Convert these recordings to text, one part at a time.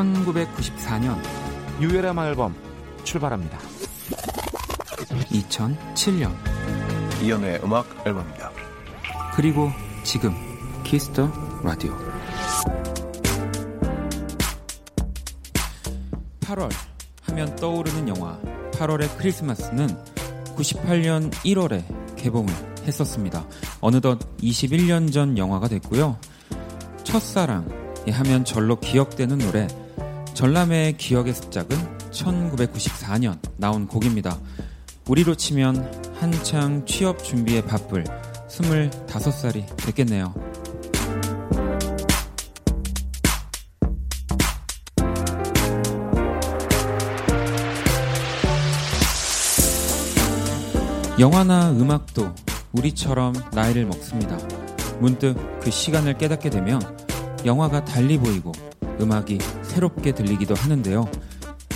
1994년 유열의 앨범 출발합니다. 2007년 이현우의 음악 앨범입니다. 그리고 지금 Kiss the Radio 8월 하면 떠오르는 영화 8월의 크리스마스는 98년 1월에 개봉을 했었습니다. 어느덧 21년 전 영화가 됐고요. 첫사랑 하면 절로 기억되는 노래 전람회의 기억의 습작은 1994년 나온 곡입니다. 우리로 치면 한창 취업 준비에 바쁠 25살이 됐겠네요. 영화나 음악도 우리처럼 나이를 먹습니다. 문득 그 시간을 깨닫게 되면 영화가 달리 보이고 음악이 새롭게 들리기도 하는데요.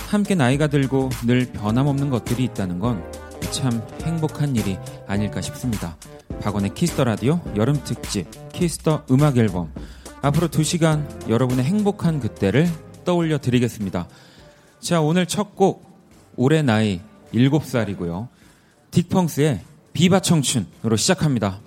함께 나이가 들고 늘 변함없는 것들이 있다는 건 참 행복한 일이 아닐까 싶습니다. 박원의 Kiss the Radio 여름 특집 Kiss the 음악 앨범 앞으로 2시간 여러분의 행복한 그때를 떠올려 드리겠습니다. 자, 오늘 첫 곡 올해 나이 7살이고요. 딕펑스의 비바 청춘으로 시작합니다.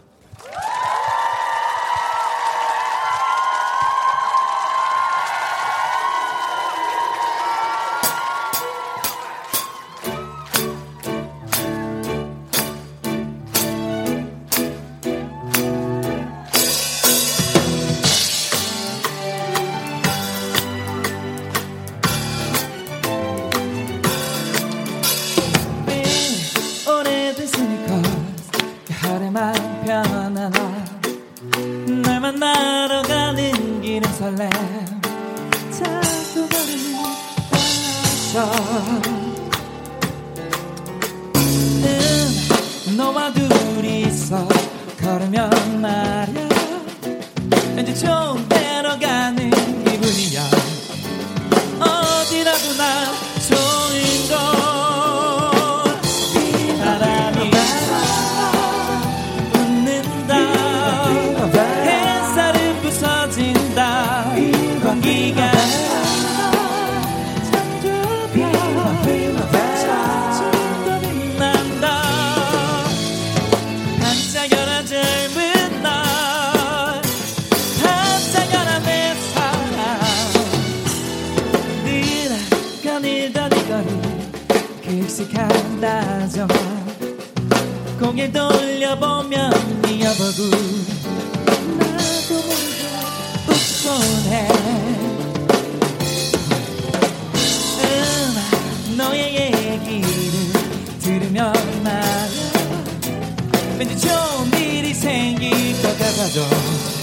왠지 좋은 일이 생길 것 같아도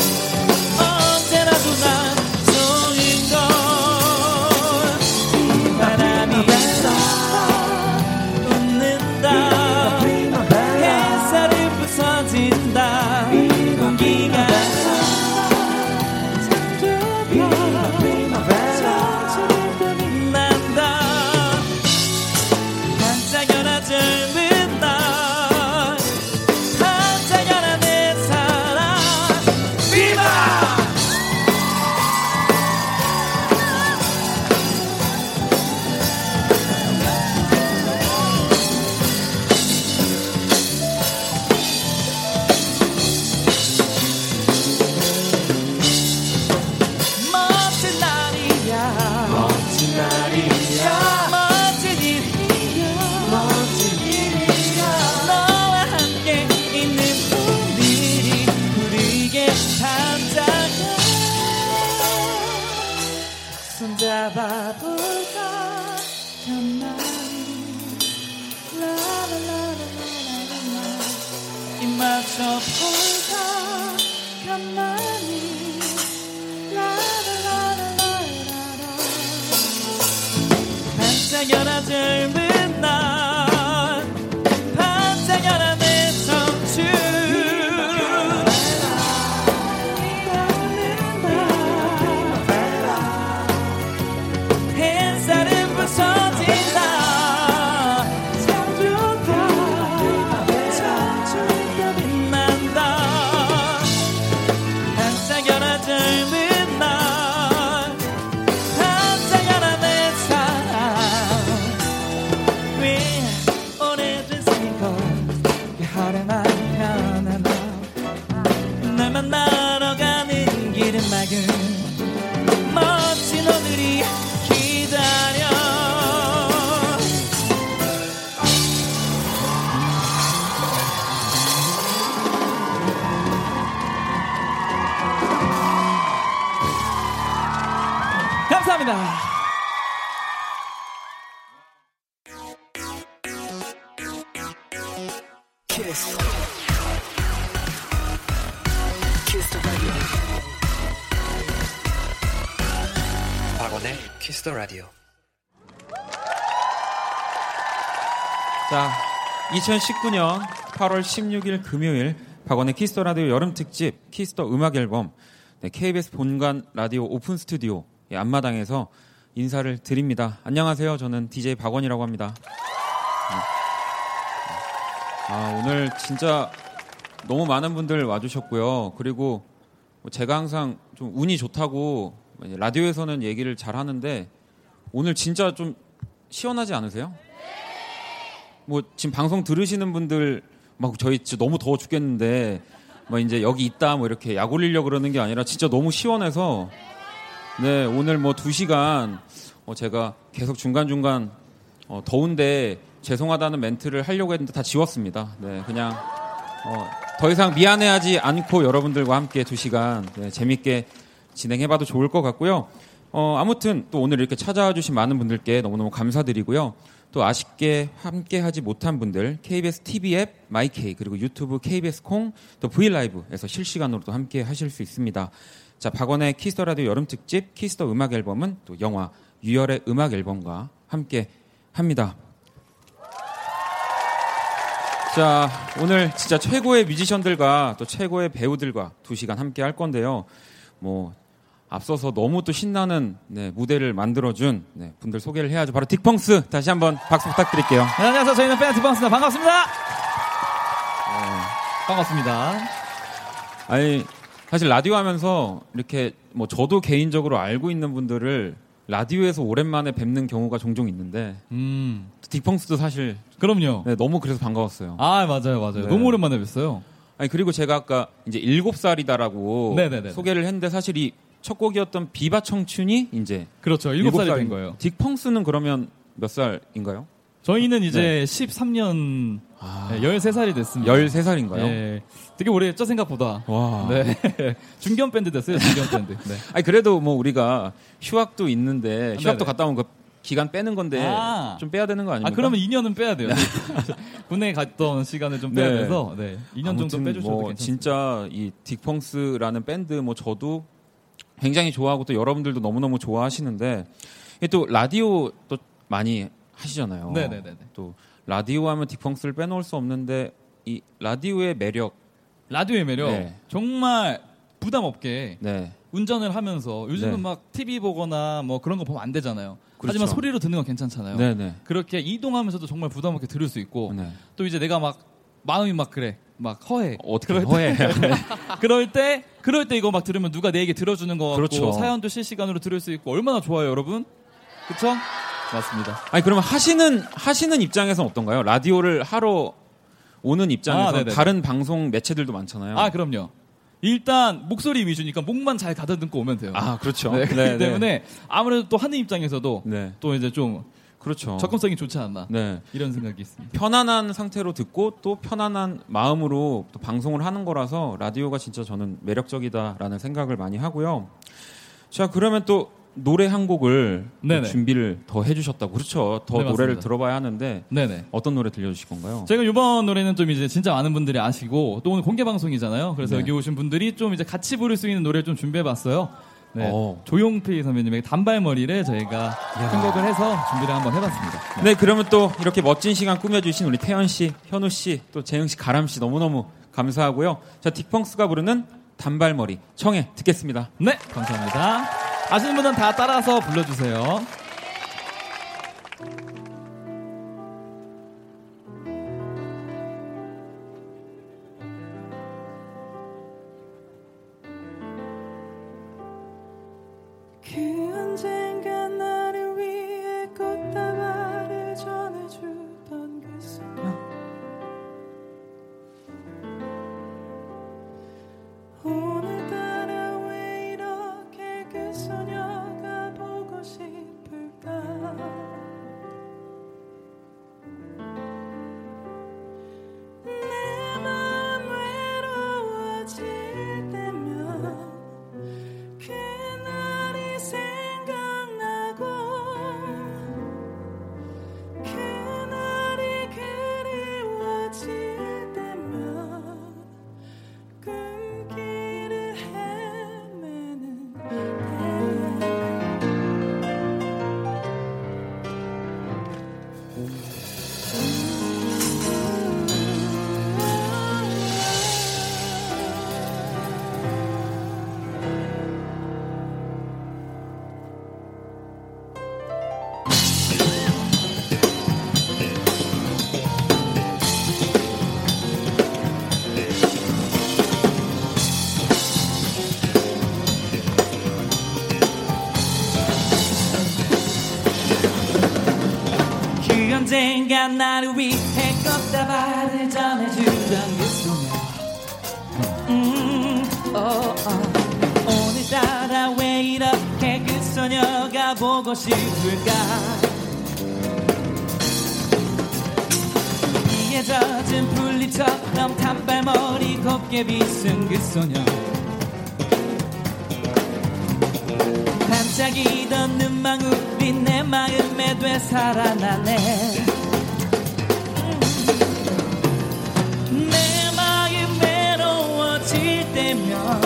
2019년 8월 16일 금요일 박원의 Kiss the Radio 여름 특집 Kiss the 음악 앨범 네, KBS 본관 라디오 오픈 스튜디오 예, 앞마당에서 인사를 드립니다. 안녕하세요. 저는 DJ 박원이라고 합니다. 네. 아, 오늘 진짜 너무 많은 분들 와주셨고요. 그리고 뭐 제가 항상 좀 운이 좋다고 라디오에서는 얘기를 잘 하는데 오늘 진짜 좀 시원하지 않으세요? 뭐 지금 방송 들으시는 분들 막 저희 진짜 너무 더워 죽겠는데 뭐 이제 여기 있다 뭐 이렇게 약 올리려 고 그러는 게 아니라 진짜 너무 시원해서 네 오늘 뭐 두 시간 어 제가 계속 중간 중간 어 더운데 죄송하다는 멘트를 하려고 했는데 다 지웠습니다. 네 그냥 어 더 이상 미안해하지 않고 여러분들과 함께 두 시간 네, 재밌게 진행해봐도 좋을 것 같고요. 어 아무튼 또 오늘 이렇게 찾아와 주신 많은 분들께 너무너무 감사드리고요. 또 아쉽게 함께 하지 못한 분들 KBS TV 앱 마이케이 그리고 유튜브 KBS 콩 또 V LIVE에서 실시간으로도 함께 하실 수 있습니다. 자 박원의 키스 더 라디오 여름 특집 키스 더 음악 앨범은 또 영화 유열의 음악 앨범과 함께 합니다. 자 오늘 진짜 최고의 뮤지션들과 또 최고의 배우들과 두 시간 함께 할 건데요. 뭐 앞서서 너무 또 신나는 네, 무대를 만들어준 네, 분들 소개를 해야죠. 바로 딕펑스 다시 한번 박수 부탁드릴게요. 네, 안녕하세요. 저희는 밴드 디방스입니다. 반갑습니다. 어, 반갑습니다. 아니 사실 라디오 하면서 이렇게 뭐 저도 개인적으로 알고 있는 분들을 라디오에서 오랜만에 뵙는 경우가 종종 있는데 음, 딕펑스도 사실 그럼요. 네, 너무 그래서 반가웠어요. 아, 맞아요, 맞아요. 네. 너무 오랜만에 뵀어요. 아니 그리고 제가 아까 이제 일곱 살이다라고 네네네. 소개를 했는데 사실 이 첫 곡이었던 비바 청춘이 이제 그렇죠. 일곱 살이 살인 된 거예요. 딕펑스는 그러면 몇 살인가요? 저희는 이제 13년, 아, 네, 13살이 됐습니다. 13살인가요? 네. 되게 오래 했죠, 생각보다. 와. 네. 중견 밴드 됐어요, 중견 밴드. 네. 아니 그래도 뭐 우리가 휴학도 있는데 휴학도 네네. 갔다 오면 그 기간 빼는 건데 아. 좀 빼야 되는 거 아닙니까? 아, 그러면 2년은 빼야 돼요. 군에 갔던 시간을 좀 빼야 네. 돼서, 네. 2년 정도 빼주셔도 뭐 괜찮습니다. 진짜 이 딕펑스라는 밴드 뭐 저도 굉장히 좋아하고 또 여러분들도 너무너무 좋아하시는데 또 라디오 또 많이 하시잖아요. 네네네네. 또 라디오 하면 딕펑스를 빼놓을 수 없는데 이 라디오의 매력 라디오의 매력. 네. 정말 부담 없게 네. 운전을 하면서 요즘은 네. 막 TV 보거나 뭐 그런 거 보면 안 되잖아요. 그렇죠. 하지만 소리로 듣는 건 괜찮잖아요. 네네. 그렇게 이동하면서도 정말 부담 없게 들을 수 있고 네. 또 이제 내가 막 마음이 막 그래 막 허해 어떻게 그럴 허해? 그럴 때 그럴 때 이거 막 들으면 누가 내 얘기 들어주는 거 같고 그렇죠. 사연도 실시간으로 들을 수 있고 얼마나 좋아요 여러분 그쵸 맞습니다 아니 그러면 하시는 하시는 입장에서는 어떤가요? 라디오를 하러 오는 입장에서 아. 다른 방송 매체들도 많잖아요. 아 그럼요 일단 목소리 위주니까 목만 잘 가다듬고 오면 돼요 아, 그렇죠. 네, 그렇기 네, 네. 때문에 아무래도 또 하는 입장에서도 네. 또 이제 좀 그렇죠. 접근성이 좋지 않나 네. 이런 생각이 있습니다 편안한 상태로 듣고 또 편안한 마음으로 또 방송을 하는 거라서 라디오가 진짜 저는 매력적이다라는 생각을 많이 하고요. 자, 그러면 또 노래 한 곡을. 준비를 더 해주셨다고. 그렇죠. 더 네, 노래를. 들어봐야 하는데 네네 어떤 노래 들려주실 건가요? 저희가 이번 노래는 좀 이제 진짜 많은 분들이 아시고 또 오늘 공개 방송이잖아요. 그래서 네. 여기 오신 분들이 좀 이제 같이 부를 수 있는 노래 좀 준비해봤어요. 네. 어. 조용필 선배님의 단발머리를 저희가 편곡을 해서 준비를 한번 해봤습니다. 네, 그러면 또 이렇게 멋진 시간 꾸며주신 우리 태연 씨, 현우 씨, 또 재영 씨, 가람 씨 너무너무 감사하고요. 자, 딕펑스가 부르는 단발머리 청해 듣겠습니다. 네, 감사합니다. 아시는 분은 다 따라서 불러주세요. 그 언젠 나를 위해 꽃다발을 전해주던 그 소녀. 음, 어, 어. 오늘따라 왜 이렇게 그 소녀가 보고 싶을까? 비에 젖은 풀잎처럼 단발머리 곱게 빗은 그 소녀. 반짝이던 눈망울이 내 마음에 되살아나네 외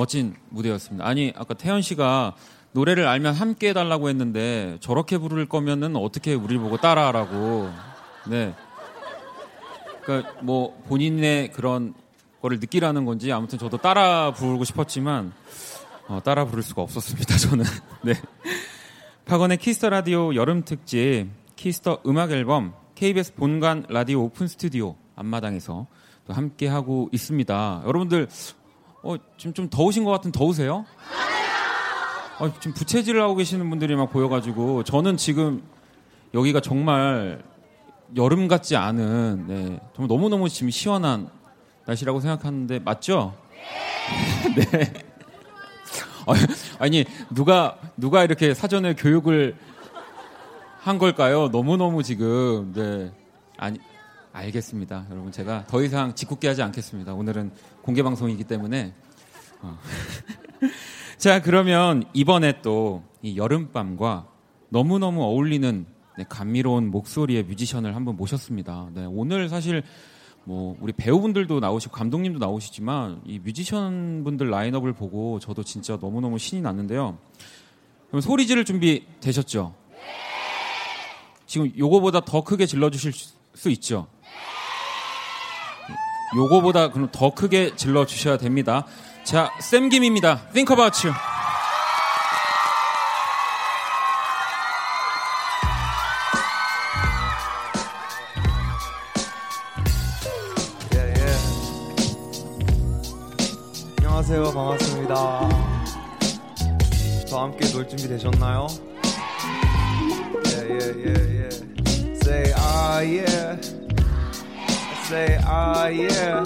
멋진 무대였습니다. 아니, 아까 태연 씨가 노래를 알면 함께 해달라고 했는데 저렇게 부를 거면은 어떻게 우리를 보고 따라하라고. 네. 그러니까 뭐 본인의 그런 거를 느끼라는 건지 아무튼 저도 따라 부르고 싶었지만 어, 따라 부를 수가 없었습니다. 저는. 네. 박원의 키스 더 라디오 여름 특집 키스 더 음악 앨범 KBS 본관 라디오 오픈 스튜디오 앞마당에서 또 함께 하고 있습니다. 여러분들 어, 지금 좀 더우신 것 같은 더우세요? 어, 지금 부채질을 하고 계시는 분들이 막 보여가지고 저는 지금 여기가 정말 여름 같지 않은 네, 정말 너무 너무 지금 시원한 날씨라고 생각하는데 맞죠? 네. 어, 아니 누가 누가 이렇게 사전에 교육을 한 걸까요? 너무 너무 지금 네 아니 알겠습니다, 여러분 제가 더 이상 짓궂게 하지 않겠습니다. 오늘은 공개 방송이기 때문에 어. 자 그러면 이번에 또 이 여름밤과 너무너무 어울리는 네, 감미로운 목소리의 뮤지션을 한번 모셨습니다. 네, 오늘 사실 뭐 우리 배우분들도 나오시고 감독님도 나오시지만 이 뮤지션 분들 라인업을 보고 저도 진짜 너무너무 신이 났는데요. 그럼 소리 지를 준비 되셨죠? 지금 요거보다 더 크게 질러 주실 수 있죠? 요거보다 그럼 더 크게 질러 주셔야 됩니다. 자, 쌤 김입니다. Think about you. 안녕하세요. 반갑습니다. 저와 함께 놀 준비 되셨나요? 예, 예, 예, 예. Say, ah, yeah. Say, ah, yeah.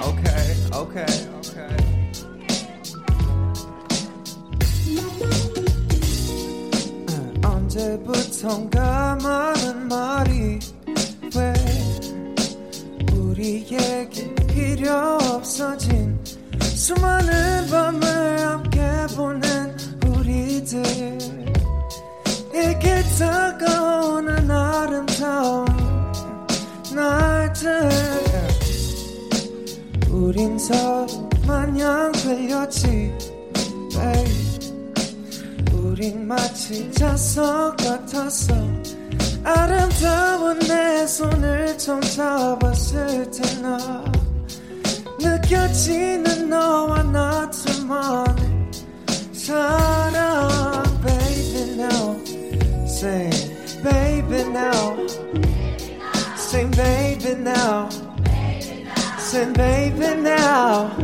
Okay, okay, okay. 언제부턴가 많은 말이 왜 우리에게 필요 다가오는 아름다운 우린 서로 마냥 끌렸지 babe. 우린 마치 자석 같았어 아름다운 내 손을 처음 잡았을 때나 느껴지는 너와 나 둘만의 사랑 baby now. Say baby now. Say baby now say baby now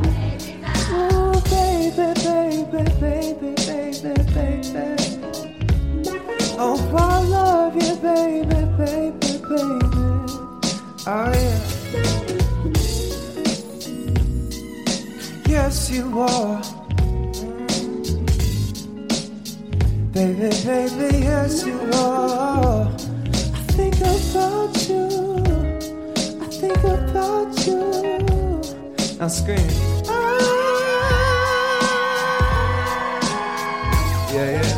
Ooh, baby, baby, baby, baby, baby. Oh, I love you, baby, baby, baby. Oh, yeah. Yes, you are. Baby, baby, yes, you are. I think about you. I think about you. Now scream. Yeah, yeah.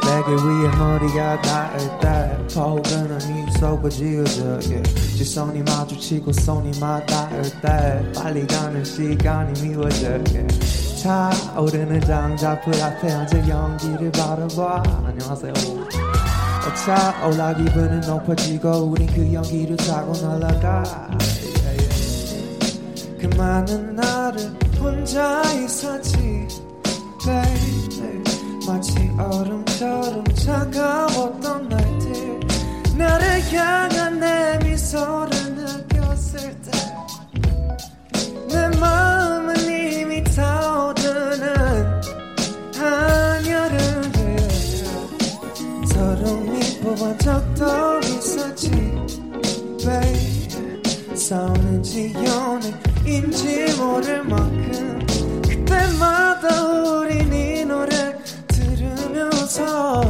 베개 위에 머리가 닿을 때 포근한 미소가 지어져 yeah. 시선이 마주치고 손이 맞닿을 때 빨리 가는 시간이 미워져 yeah. 차오르는 장작불 앞에 앉아 연기를 바라봐 안녕하세요 어, 차올라 기분은 높아지고 우린 그 연기를 타고 날아가. 그 많은 나를 혼자 있었지. Baby 마치 얼음처럼 차가웠던 날들. 나를 향한 내 미소를 느꼈을 때. 내 마음은 이미 타오르는 한여름에 서로 미워본 적도 있었지. Baby 싸우는지 연애 인지 모를 만큼 그때마다 우린 이 노래 들으면서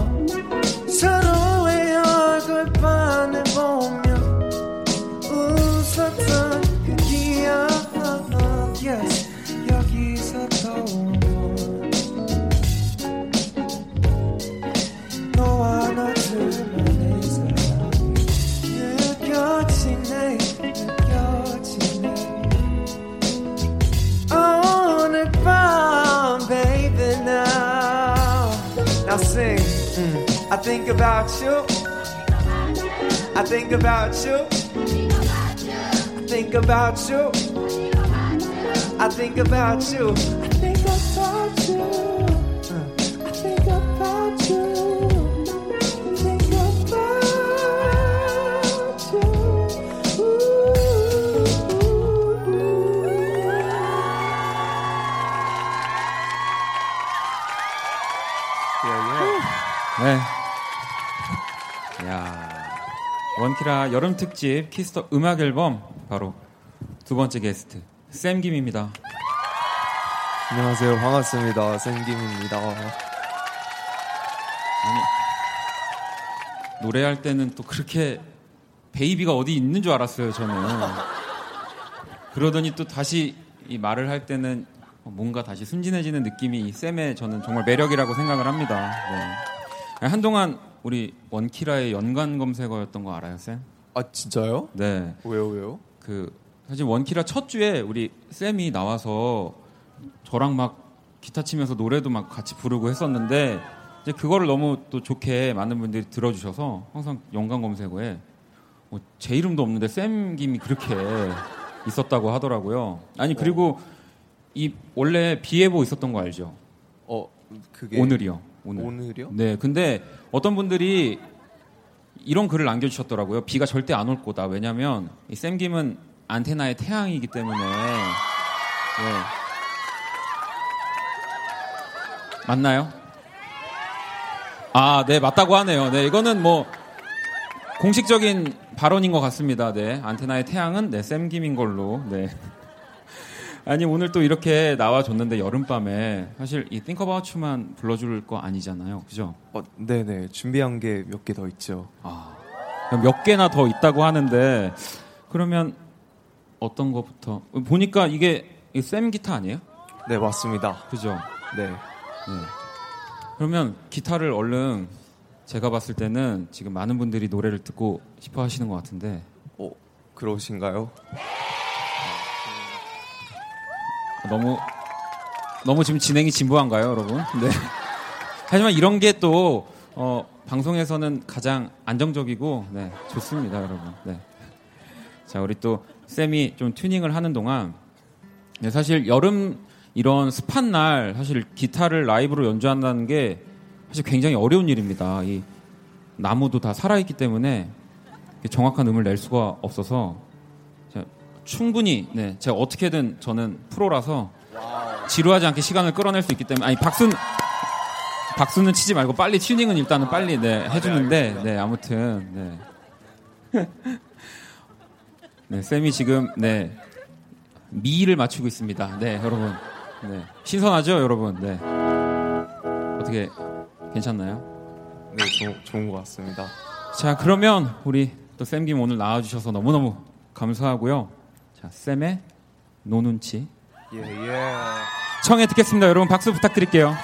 think about you. I think about you. I think about you. I think about you 키라 여름 특집 키스 더 음악 앨범 바로 두 번째 게스트 샘 김입니다. 안녕하세요 반갑습니다 샘김입니다 아니 노래할 때는 또 그렇게 baby가 어디 있는 줄 알았어요 저는. 그러더니 또 다시 이 말을 할 때는 뭔가 다시 순진해지는 느낌이 이 샘의 저는 정말 매력이라고 생각을 합니다. 네. 한동안 우리 원키라의 연관 검색어였던 거 알아요, 쌤? 아 진짜요? 네. 왜요 왜요? 그 사실 원키라 첫 주에 우리 쌤이 나와서 저랑 막 기타 치면서 노래도 막 같이 부르고 했었는데 이제 그거를 너무 또 좋게 많은 분들이 들어주셔서 항상 연관 검색어에 뭐 제 이름도 없는데 쌤 김이 그렇게 있었다고 하더라고요. 아니 그리고 이 원래 비예보 있었던 거 알죠? 어 그게 오늘이요. 오늘. 오늘이요? 네, 근데 어떤 분들이 이런 글을 남겨주셨더라고요. 비가 절대 안 올 거다. 왜냐면 이 쌤김은 안테나의 태양이기 때문에. 네. 맞나요? 아, 네, 맞다고 하네요. 네, 이거는 뭐 공식적인 발언인 것 같습니다. 네, 안테나의 태양은 네, 쌤김인 걸로. 네. 아니 오늘 또 이렇게 나와줬는데 여름밤에 사실 이 Think About You만 불러줄 거 아니잖아요, 그죠? 어 네네 준비한 게 몇 개 더 있죠. 아, 몇 개나 더 있다고 하는데 그러면 어떤 거부터 보니까 이게 이쌤 기타 아니에요? 네 맞습니다. 그죠? 네. 네. 그러면 기타를 얼른 제가 봤을 때는 지금 많은 분들이 노래를 듣고 싶어 하시는 것 같은데 어 그러신가요? 너무 너무 지금 진행이 진부한가요, 여러분? 네. 하지만 이런 게또 어, 방송에서는 가장 안정적이고 네, 좋습니다, 여러분. 네. 자, 우리 또 쌤이 좀 튜닝을 하는 동안 네, 사실 여름 이런 습한 날 사실 기타를 라이브로 연주한다는 게 사실 굉장히 어려운 일입니다. 이 나무도 다 살아있기 때문에 정확한 음을 낼 수가 없어서 충분히 네 제가 어떻게든 저는 프로라서 지루하지 않게 시간을 끌어낼 수 있기 때문에 아니 박수는 박수는 치지 말고 빨리 튜닝은 일단은 빨리 네 해주는데 네 아무튼 네. 네 쌤이 지금 네 미를 맞추고 있습니다. 네 여러분 네 신선하죠 여러분 네 어떻게 괜찮나요? 네 좋- 좋은 것 같습니다. 자 그러면 우리 또 쌤 김 오늘 나와주셔서 너무너무 감사하고요. 자 쌤의 노눈치 예 예. 청해 듣겠습니다. 여러분 박수 부탁드릴게요.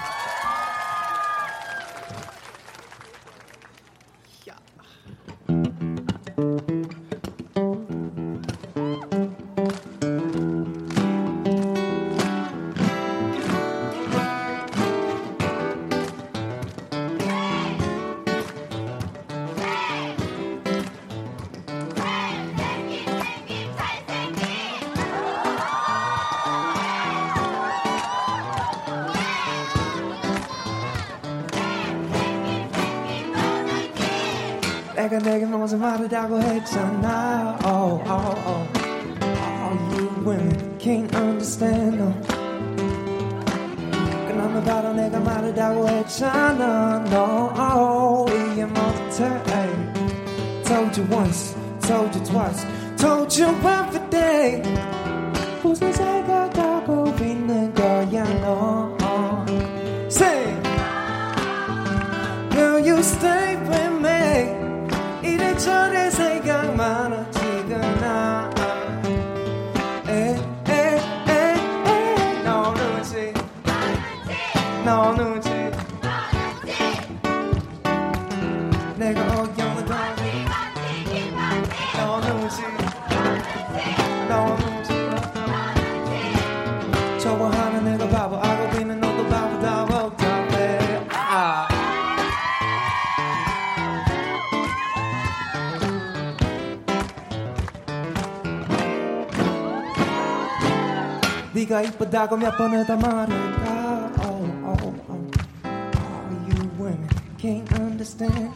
네가 이쁘다고 몇 번을 더 말할까 oh, oh, oh. All you women can't understand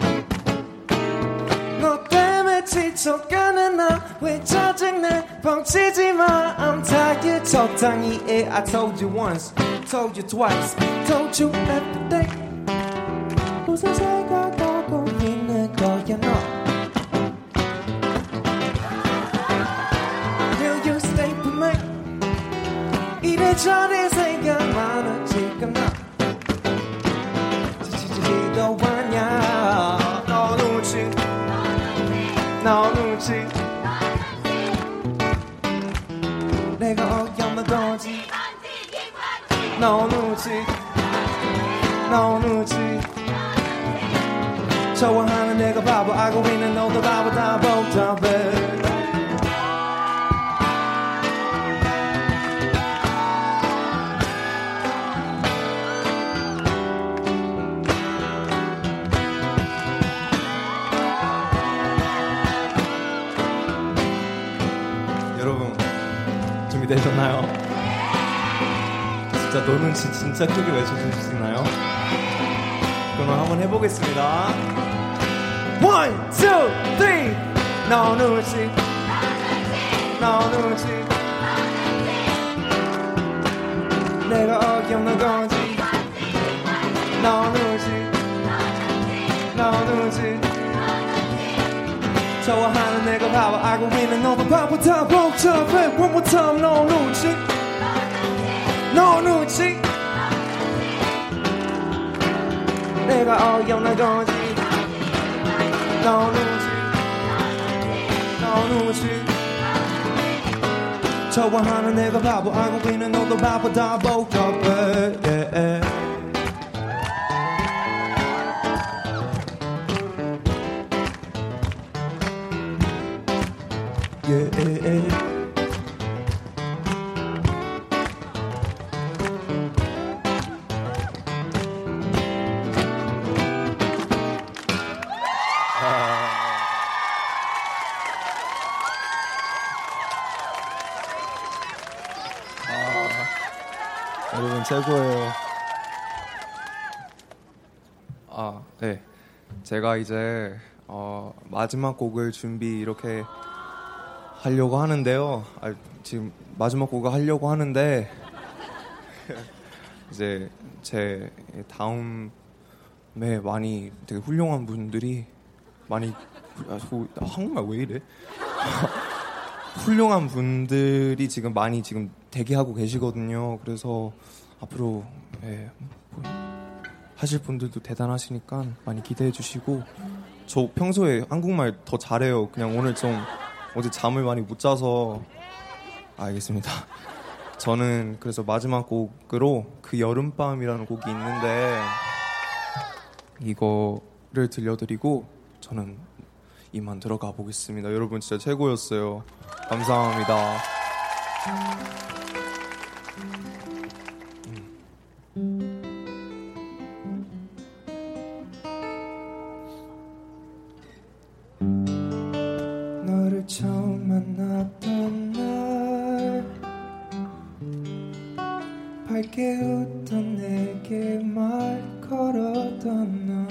너 때문에 지쳐가는 나왜 짜증내 뻥치지 마 I'm tired 적당히 해 I told you once told you twice told you every 진짜 너는 진- 진짜 크게 외쳐주실 수 있나요? 그럼 한번 해보겠습니다. One, two, three. 너 누구지? 너 누구지? 내가 어기없는 건지? 너 누구지? 너 누구지? 좋아하는 내가 바보 알고 있는 너도 바보 다 복잡해 One more time 너 누구지? 너 누구지? 내가 어기없는 건지 너 누구지? 너 누구지? 좋아하는 내가 바보 알고 있는 너도 바보 다 복잡해. Yeah. 제가 이제 어, 마지막 곡을 준비 이렇게 하려고 하는데요. 아, 지금 마지막 곡을 하려고 하는데 이제 제 다음에 많이 되게 훌륭한 분들이 많이 아, 저, 한국말 왜 이래? 훌륭한 분들이 지금 많이 지금 대기하고 계시거든요. 그래서 앞으로 예, 뭐, 하실 분들도 대단하시니까 많이 기대해 주시고 저 평소에 한국말 더 잘해요. 그냥 오늘 좀 어제 잠을 많이 못 자서 알겠습니다. 저는 그래서 마지막 곡으로 그 여름밤이라는 곡이 있는데 이거를 들려드리고 저는 이만 들어가 보겠습니다. 여러분 진짜 최고였어요. 감사합니다. 밝게 웃던 내게 말 걸었던 날.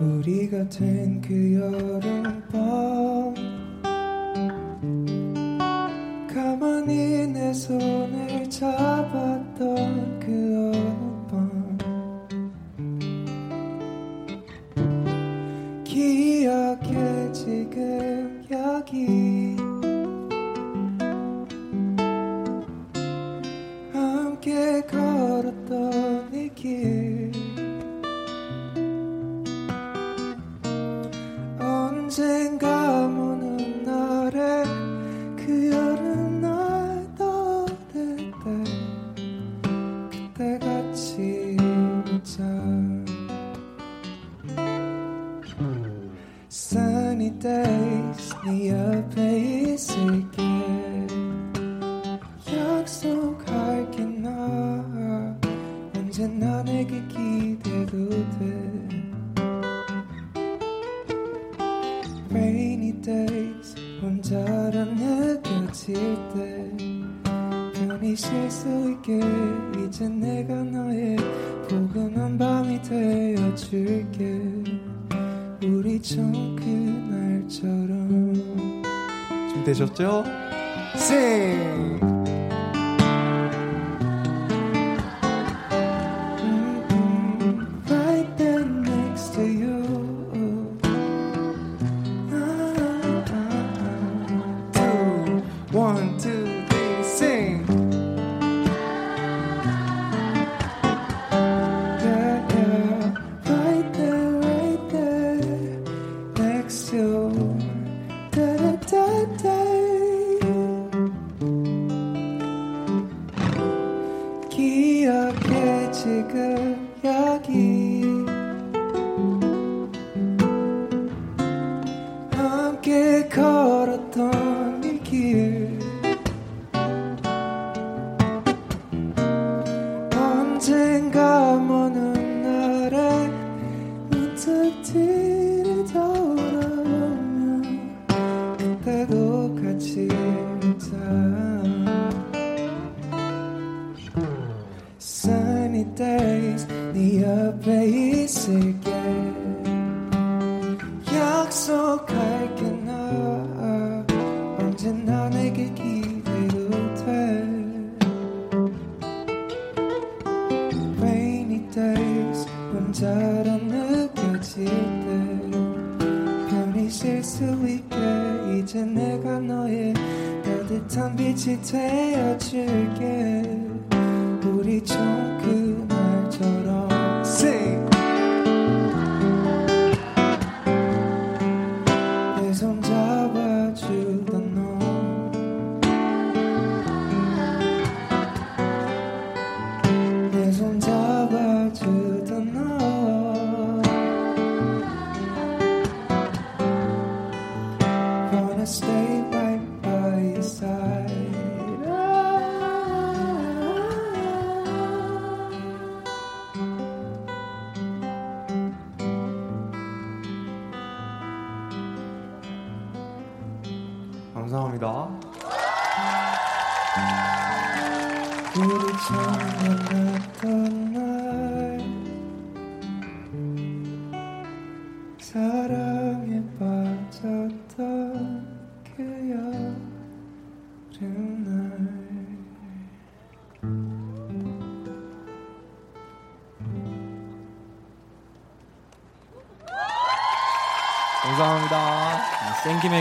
우리가 된 그 여름밤 days 네옆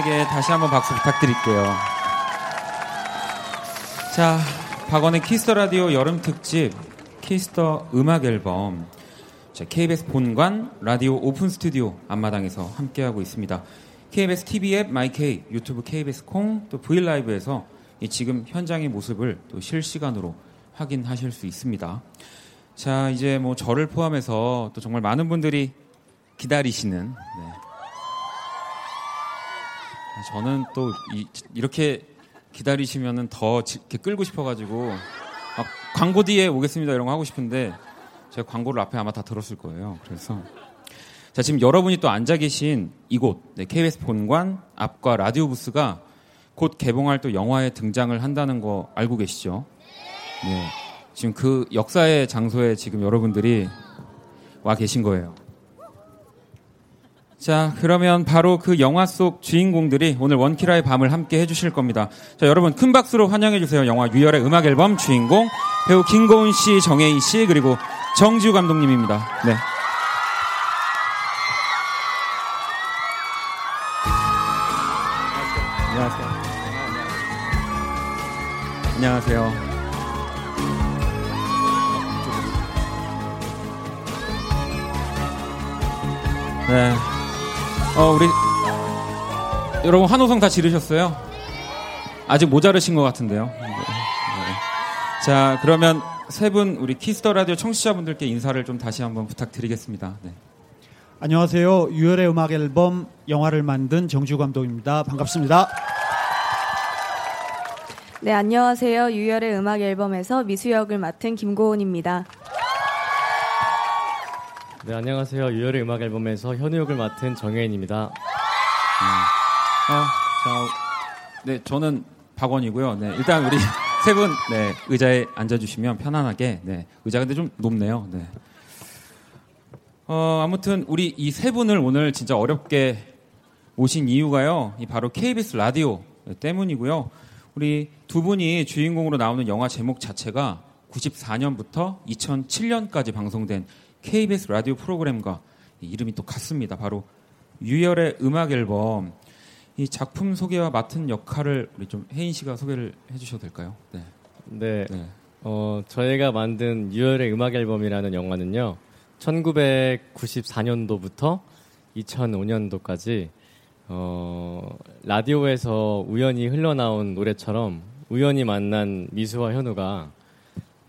샘김에게 다시 한번 박수 부탁드릴게요. 자, 박원의 키스 더 라디오 여름 특집 키스 더 음악 앨범 자, KBS 본관 라디오 오픈 스튜디오 앞마당에서 함께하고 있습니다. KBS TV 앱 마이케이, 유튜브 KBS 콩, 또 V LIVE에서 이 지금 현장의 모습을 또 실시간으로 확인하실 수 있습니다. 자, 이제 뭐 저를 포함해서 또 정말 많은 분들이 기다리시는 네. 저는 또 이, 렇게 기다리시면은 더 지- 이렇게 끌고 싶어가지고 막 광고 뒤에 오겠습니다 이런 거 하고 싶은데 제가 광고를 앞에 아마 다 들었을 거예요. 그래서 자 지금 여러분이 또 앉아 계신 이곳 네, KBS 본관 앞과 라디오 부스가 곧 개봉할 또 영화에 등장을 한다는 거 알고 계시죠? 네. 지금 그 역사의 장소에 지금 여러분들이 와 계신 거예요. 자, 그러면 바로 그 영화 속 주인공들이 오늘 원키라의 밤을 함께 해주실 겁니다. 자, 여러분 큰 박수로 환영해주세요. 영화 유열의 음악 앨범 주인공 배우 김고은 씨, 정혜인 씨, 그리고 정지우 감독님입니다. 네. 안녕하세요. 안녕하세요. 네. 어, 우리 여러분 환호성 다 지르셨어요? 아직 모자르신 것 같은데요. 네. 네. 자, 그러면 세 분 우리 키스 더 라디오 청취자분들께 인사를 좀 다시 한번 부탁드리겠습니다. 네. 안녕하세요. 유열의 음악 앨범 영화를 만든 정지우 감독입니다. 반갑습니다. 네, 안녕하세요. 유열의 음악 앨범에서 미수 역을 맡은 김고은입니다. 네, 안녕하세요. 유열의 음악 앨범에서 현우 역을 맡은 정혜인입니다. 어, 자, 네, 저는 박원이고요. 네, 일단 우리 세 분, 네, 의자에 앉아주시면 편안하게, 네, 의자 근데 좀 높네요. 네. 어, 아무튼 우리 이 세 분을 오늘 진짜 어렵게 모신 이유가요, 이 바로 KBS 라디오 때문이고요. 우리 두 분이 주인공으로 나오는 영화 제목 자체가 94년부터 2007년까지 방송된 KBS 라디오 프로그램과 이름이 또 같습니다. 바로 유열의 음악 앨범. 이 작품 소개와 맡은 역할을 우리 좀 혜인 씨가 소개를 해주셔도 될까요? 네. 네, 네. 어, 저희가 만든 유열의 음악 앨범이라는 영화는요, 1994년도부터 2005년도까지 어, 라디오에서 우연히 흘러나온 노래처럼 우연히 만난 미수와 현우가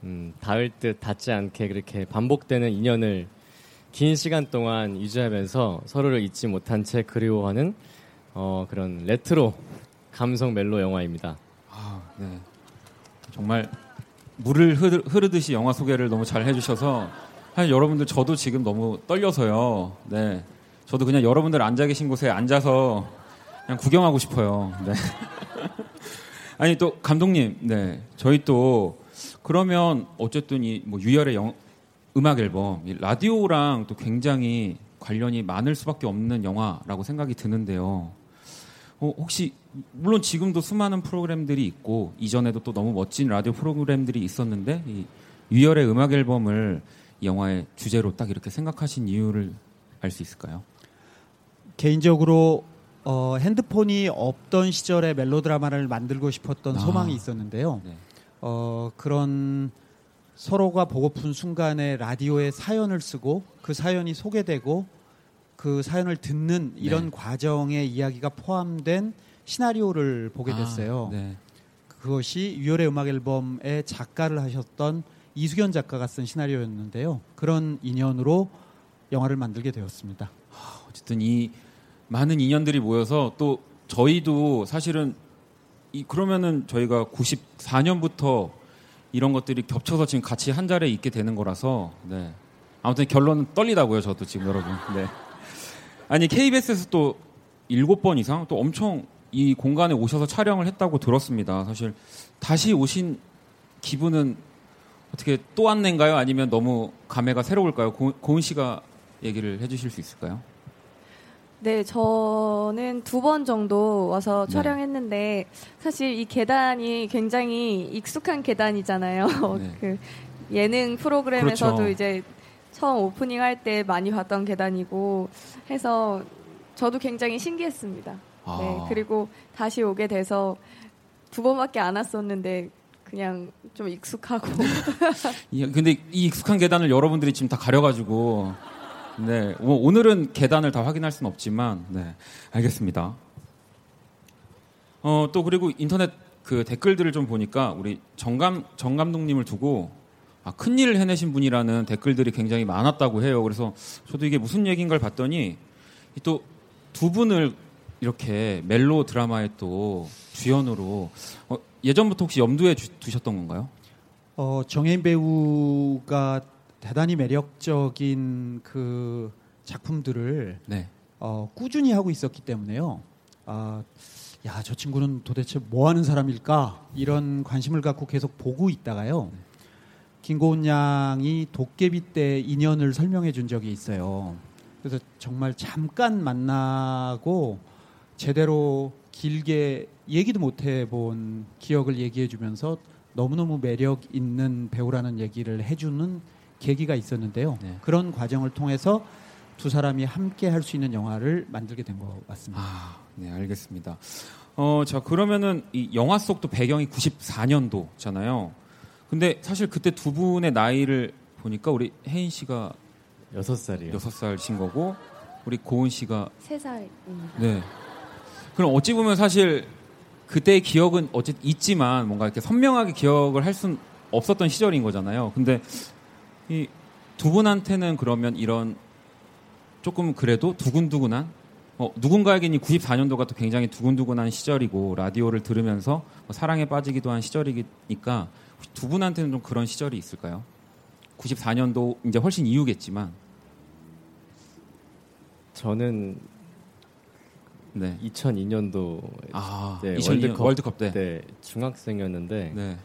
음, 닿을 듯 닿지 않게 그렇게 반복되는 인연을 긴 시간 동안 유지하면서 서로를 잊지 못한 채 그리워하는 어, 그런 레트로 감성 멜로 영화입니다. 아, 네. 정말 물을 흐르, 흐르 듯이 영화 소개를 너무 잘 해주셔서 사실 여러분들 저도 지금 너무 떨려서요. 네. 저도 그냥 여러분들 앉아 계신 곳에 앉아서 그냥 구경하고 싶어요. 네. 아니 또 감독님, 네. 저희 또 그러면 어쨌든 이 뭐 유열의 영, 음악 앨범, 이 라디오랑 또 굉장히 관련이 많을 수밖에 없는 영화라고 생각이 드는데요. 어, 혹시 물론 지금도 수많은 프로그램들이 있고 이전에도 또 너무 멋진 라디오 프로그램들이 있었는데 이 유열의 음악 앨범을 이 영화의 주제로 딱 이렇게 생각하신 이유를 알 수 있을까요? 개인적으로 어, 핸드폰이 없던 시절에 멜로드라마를 만들고 싶었던 아. 소망이 있었는데요. 네. 어, 그런 서로가 보고픈 순간에 라디오에 사연을 쓰고 그 사연이 소개되고 그 사연을 듣는 이런 네. 과정의 이야기가 포함된 시나리오를 보게 됐어요. 아, 네. 그것이 유열의 음악 앨범의 작가를 하셨던 이수견 작가가 쓴 시나리오였는데요. 그런 인연으로 영화를 만들게 되었습니다. 어쨌든 이 많은 인연들이 모여서 또 저희도 사실은 이 그러면은 저희가 94년부터 이런 것들이 겹쳐서 지금 같이 한 자리에 있게 되는 거라서 네. 아무튼 결론은 떨리다고요, 저도 지금 여러분. 네. 아니 KBS에서 또 일곱 번 이상 또 엄청 이 공간에 오셔서 촬영을 했다고 들었습니다. 사실 다시 오신 기분은 어떻게 또 왔는가요? 아니면 너무 감회가 새로울까요? 고, 고은 씨가 얘기를 해주실 수 있을까요? 네, 저는 두 번 정도 와서 네. 촬영했는데 사실 이 계단이 굉장히 익숙한 계단이잖아요. 네. 그 예능 프로그램에서도 그렇죠. 이제 처음 오프닝 할 때 많이 봤던 계단이고 해서 저도 굉장히 신기했습니다. 아. 네, 그리고 다시 오게 돼서 두 번밖에 안 왔었는데 그냥 좀 익숙하고 이- 근데 이 익숙한 계단을 여러분들이 지금 다 가려가지고 네 오- 오늘은 계단을 다 확인할 수는 없지만 네 알겠습니다. 어 또 그리고 인터넷 그 댓글들을 좀 보니까 우리 정감 정 감독님을 두고 아, 큰 일을 해내신 분이라는 댓글들이 굉장히 많았다고 해요. 그래서 저도 이게 무슨 얘기인 걸 봤더니 또 두 분을 이렇게 멜로 드라마에 또 주연으로 어, 예전부터 혹시 염두에 주- 두셨던 건가요? 어, 정혜인 배우가 대단히 매력적인 그 작품들을 네. 어, 꾸준히 하고 있었기 때문에요. 아, 야, 저 친구는 도대체 뭐 하는 사람일까? 이런 관심을 갖고 계속 보고 있다가요. 김고은 양이 도깨비 때 인연을 설명해 준 적이 있어요. 그래서 정말 잠깐 만나고 제대로 길게 얘기도 못 해본 기억을 얘기해 주면서 너무너무 매력 있는 배우라는 얘기를 해주는 계기가 있었는데요. 네. 그런 과정을 통해서 두 사람이 함께 할 수 있는 영화를 만들게 된 것 같습니다. 아, 네, 알겠습니다. 어, 자, 그러면은 이 영화 속도 배경이 94년도잖아요. 근데 사실 그때 두 분의 나이를 보니까 우리 혜인 씨가 여섯 살이요. 여섯 살신 거고 우리 고은 씨가 세 살입니다. 네. 그럼 어찌 보면 사실 그때의 기억은 어쨌든 있지만 뭔가 이렇게 선명하게 기억을 할 수는 없었던 시절인 거잖아요. 근데 이 두 분한테는 그러면 이런 조금 그래도 두근두근한 어, 누군가에게는 94년도가 또 굉장히 두근두근한 시절이고 라디오를 들으면서 뭐 사랑에 빠지기도 한 시절이니까 혹시 두 분한테는 좀 그런 시절이 있을까요? 94년도 이제 훨씬 이후겠지만 저는 네. 2002년도 아, 네, 2002년 월드컵, 월드컵 때. 때 중학생이었는데 네.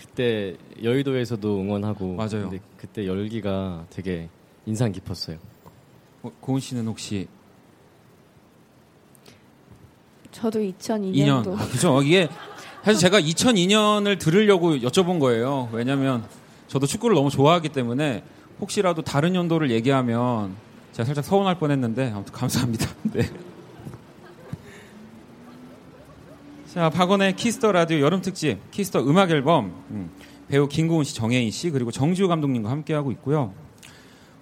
그때 여의도에서도 응원하고 맞아요. 근데 그때 열기가 되게 인상 깊었어요. 어, 고은 씨는 혹시 저도 2년 2002년도 아, 그죠 이게 사실 제가 2002년을 들으려고 여쭤본 거예요 왜냐면 저도 축구를 너무 좋아하기 때문에 혹시라도 다른 연도를 얘기하면 제가 살짝 서운할 뻔했는데 아무튼 감사합니다 네. 자 박원의 키스 더 라디오 여름 특집 키스 더 음악 앨범 음, 배우 김고은 씨 정해인 씨 그리고 정지우 감독님과 함께 하고 있고요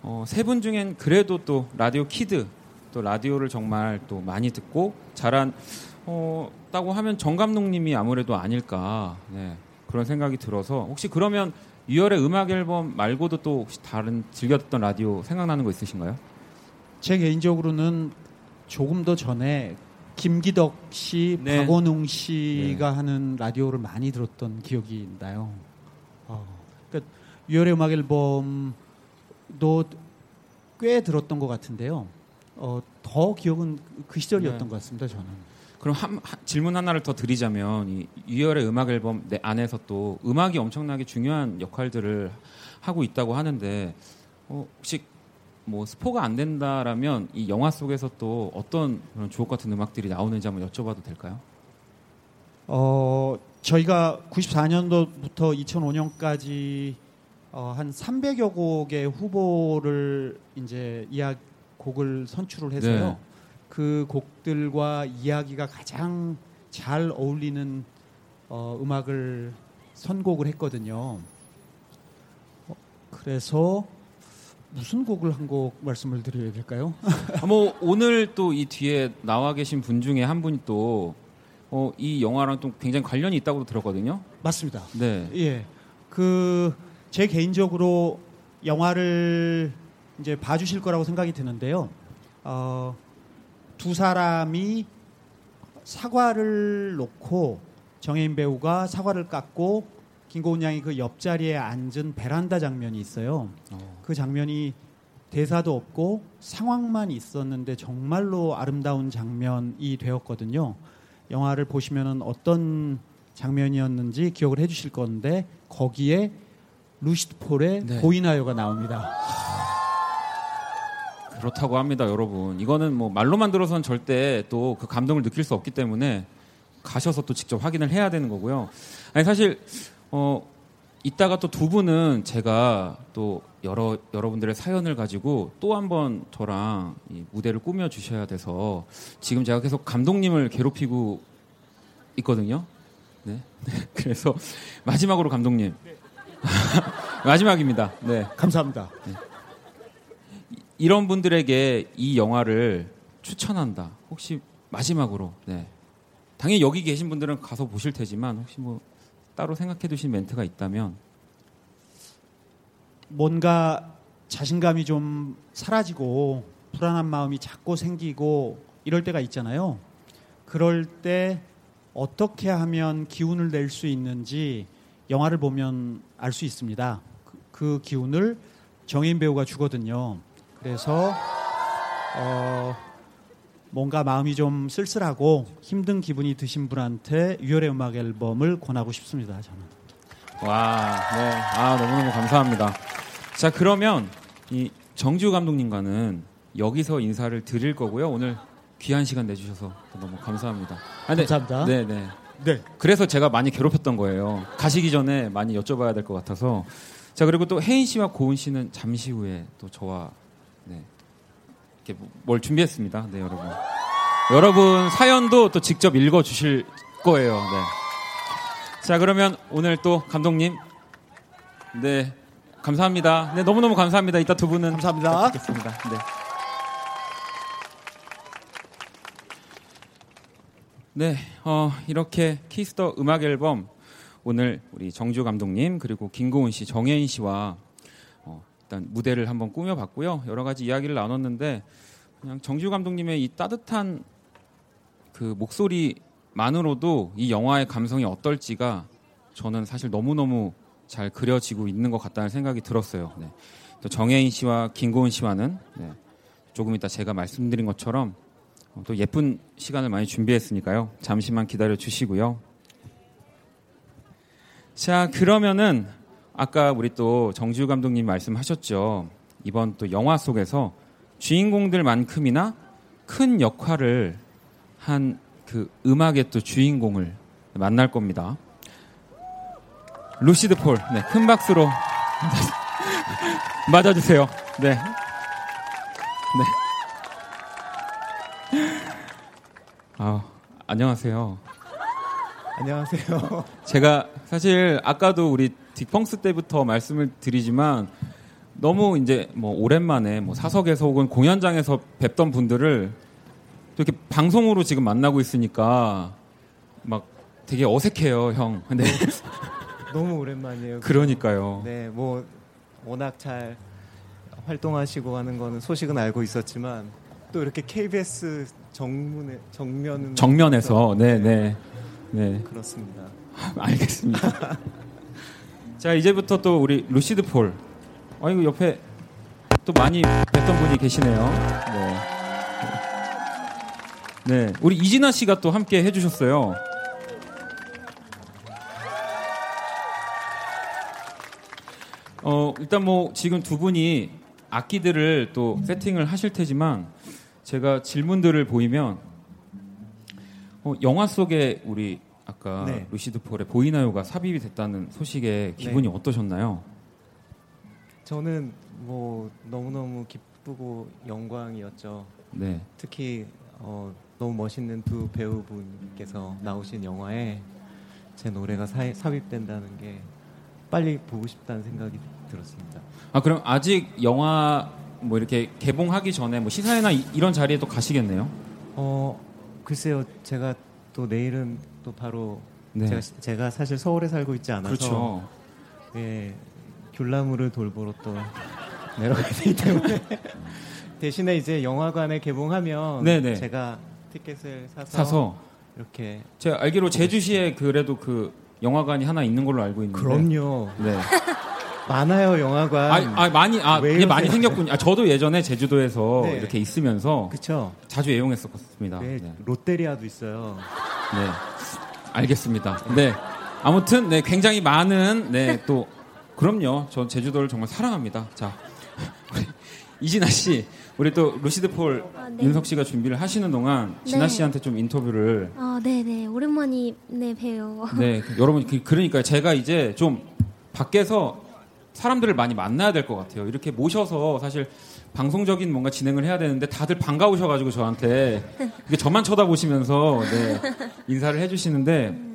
어, 세 분 중엔 그래도 또 라디오 키드 또 라디오를 정말 또 많이 듣고 자란 어, 따고 하면 정 감독님이 아무래도 아닐까 네, 그런 생각이 들어서 혹시 그러면 유열의 음악 앨범 말고도 또 혹시 다른 즐겨 듣던 라디오 생각나는 거 있으신가요? 제 개인적으로는 조금 더 전에 김기덕 씨, 네. 박원웅 씨가 하는 라디오를 많이 들었던 기억이 나요. 어, 그러니까 유열의 음악 앨범도 꽤 들었던 것 같은데요. 어, 더 기억은 그 시절이었던 네. 것 같습니다. 저는. 그럼 한, 한- 질문 하나를 더 드리자면 이 유열의 음악 앨범 내 안에서 또 음악이 엄청나게 중요한 역할들을 하고 있다고 하는데 어, 혹시 뭐 스포가 안 된다라면 이 영화 속에서 또 어떤 그런 주옥 같은 음악들이 나오는지 한번 여쭤봐도 될까요? 어, 저희가 94년도부터 2005년까지 어, 한 300여 곡의 후보를 이제 이야기 곡을 선출을 해서요. 네. 그 곡들과 이야기가 가장 잘 어울리는 어, 음악을 선곡을 했거든요. 어, 그래서 무슨 곡을 한 곡 말씀을 드려야 될까요? 아, 뭐 오늘 또 이 뒤에 나와 계신 분 중에 한 분이 또 어, 이 영화랑 또 굉장히 관련이 있다고 들었거든요. 맞습니다. 네. 예. 그 제 개인적으로 영화를 이제 봐주실 거라고 생각이 드는데요. 어, 두 사람이 사과를 놓고 정혜인 배우가 사과를 깎고 김고은 양이 그 옆자리에 앉은 베란다 장면이 있어요. 그 장면이 대사도 없고 상황만 있었는데 정말로 아름다운 장면이 되었거든요. 영화를 보시면은 어떤 장면이었는지 기억을 해주실 건데 거기에 루시드 폴의 네. 보이나요가 나옵니다. 그렇다고 합니다, 여러분. 이거는 뭐 말로만 들어서는 절대 또 그 감동을 느낄 수 없기 때문에 가셔서 또 직접 확인을 해야 되는 거고요. 아니 사실 어 이따가 또 두 분은 제가 또 여러 여러분들의 사연을 가지고 또 한번 저랑 이 무대를 꾸며 주셔야 돼서 지금 제가 계속 감독님을 괴롭히고 있거든요. 네. 그래서 마지막으로 감독님. 마지막입니다. 네. 감사합니다. 이런 분들에게 이 영화를 추천한다. 혹시 마지막으로 네. 당연히 여기 계신 분들은 가서 보실 테지만 혹시 뭐 따로 생각해 두신 멘트가 있다면 뭔가 자신감이 좀 사라지고 불안한 마음이 자꾸 생기고 이럴 때가 있잖아요. 그럴 때 어떻게 하면 기운을 낼 수 있는지 영화를 보면 알 수 있습니다. 그, 그 기운을 정인 배우가 주거든요. 그래서 어, 뭔가 마음이 좀 쓸쓸하고 힘든 기분이 드신 분한테 유열의 음악 앨범을 권하고 싶습니다. 저는. 와, 네. 아, 너무너무 감사합니다. 자, 그러면 이 정지우 감독님과는 여기서 인사를 드릴 거고요. 오늘 귀한 시간 내주셔서 너무 감사합니다. 아, 근데- 감사합니다. 네, 네. 네. 그래서 제가 많이 괴롭혔던 거예요. 가시기 전에 많이 여쭤봐야 될 것 같아서. 자, 그리고 또 혜인 씨와 고은 씨는 잠시 후에 또 저와 네. 이렇게 뭐- 뭘 준비했습니다. 네, 여러분. 여러분 사연도 또 직접 읽어 주실 거예요. 네. 자, 그러면 오늘 또 감독님 네. 감사합니다. 네, 너무너무 감사합니다. 이따 두 분은 감사합니다. 뵙겠습니다. 네. 네, 어, 이렇게 키스 더 음악 앨범 오늘 우리 정지우 감독님 그리고 김고은 씨, 정해인 씨와 어, 일단 무대를 한번 꾸며봤고요. 여러 가지 이야기를 나눴는데 그냥 정주 감독님의 이 따뜻한 그 목소리만으로도 이 영화의 감성이 어떨지가 저는 사실 너무 너무 잘 그려지고 있는 것 같다는 생각이 들었어요. 네. 또 정혜인 씨와 김고은 씨와는 네, 조금 이따 제가 말씀드린 것처럼 어, 또 예쁜 시간을 많이 준비했으니까요. 잠시만 기다려 주시고요. 자, 그러면은 아까 우리 또 정지우 감독님 말씀하셨죠. 이번 또 영화 속에서 주인공들만큼이나 큰 역할을 한 그 음악의 또 주인공을 만날 겁니다. 루시드 폴, 네, 큰 박수로 맞아주세요. 네. 네. 아, 안녕하세요. 안녕하세요. 제가 사실 아까도 우리 딕펑스 때부터 말씀을 드리지만 너무 이제 뭐 오랜만에 뭐 사석에서 혹은 공연장에서 뵙던 분들을 또 이렇게 방송으로 지금 만나고 있으니까 막 되게 어색해요, 형. 근데 너무 오랜만이에요. 그러니까요. 네, 뭐 워낙 잘 활동하시고 하는 거는 소식은 알고 있었지만 또 이렇게 KBS 정문에 정면은 정면에서 네, 네. 네. 그렇습니다. 알겠습니다. 자, 이제부터 또 우리 루시드 폴. 아이고 옆에 또 많이 뵀던 분이 계시네요. 네. 네. 우리 이진아 씨가 또 함께 해 주셨어요. 어, 일단 뭐 지금 두 분이 악기들을 또 세팅을 하실 테지만 제가 질문들을 보이면 어, 영화 속에 우리 아까 네. 루시드 폴의 보이나요가 삽입이 됐다는 소식에 기분이 어떠셨나요? 저는 뭐 너무너무 기쁘고 영광이었죠. 네. 특히 어, 너무 멋있는 두 배우분께서 나오신 영화에 제 노래가 사, 삽입된다는 게 빨리 보고 싶다는 생각이 들었습니다. 아 그럼 아직 영화 뭐 이렇게 개봉하기 전에 뭐 시사회나 이, 런 자리에 또 가시겠네요? 어 글쎄요, 제가 또 내일은 또 바로 네. 제가, 제가 사실 서울에 살고 있지 않아서 그렇죠. 예, 귤나무를 돌보러 또 내려가야 되기 때문에 대신에 이제 영화관에 개봉하면 네네. 제가 티켓을 사서, 사서 이렇게 제가 알기로 제주시에 그래도 그 영화관이 하나 있는 걸로 알고 있는데. 그럼요. 네. 많아요 영화관. 아, 아, 많이 아왜 이게 많이? 생겼군요. 아, 저도 예전에 제주도에서 네. 이렇게 있으면서 그쵸. 자주 애용했었습니다. 네, 네. 롯데리아도 있어요. 네. 알겠습니다. 네. 아무튼 네 굉장히 많은 네 또 그럼요. 전 제주도를 정말 사랑합니다. 자 우리 이진아 씨, 우리 또 루시드 폴 아, 네. 윤석 씨가 준비를 하시는 동안 진아 네. 씨한테 좀 인터뷰를 아, 네네. 오랜만이 네 봬요. 네 여러분 그, 그러니까 제가 이제 좀 밖에서 사람들을 많이 만나야 될 것 같아요. 이렇게 모셔서 사실 방송적인 뭔가 진행을 해야 되는데 다들 반가우셔가지고 저한테 이게 저만 쳐다보시면서 네, 인사를 해주시는데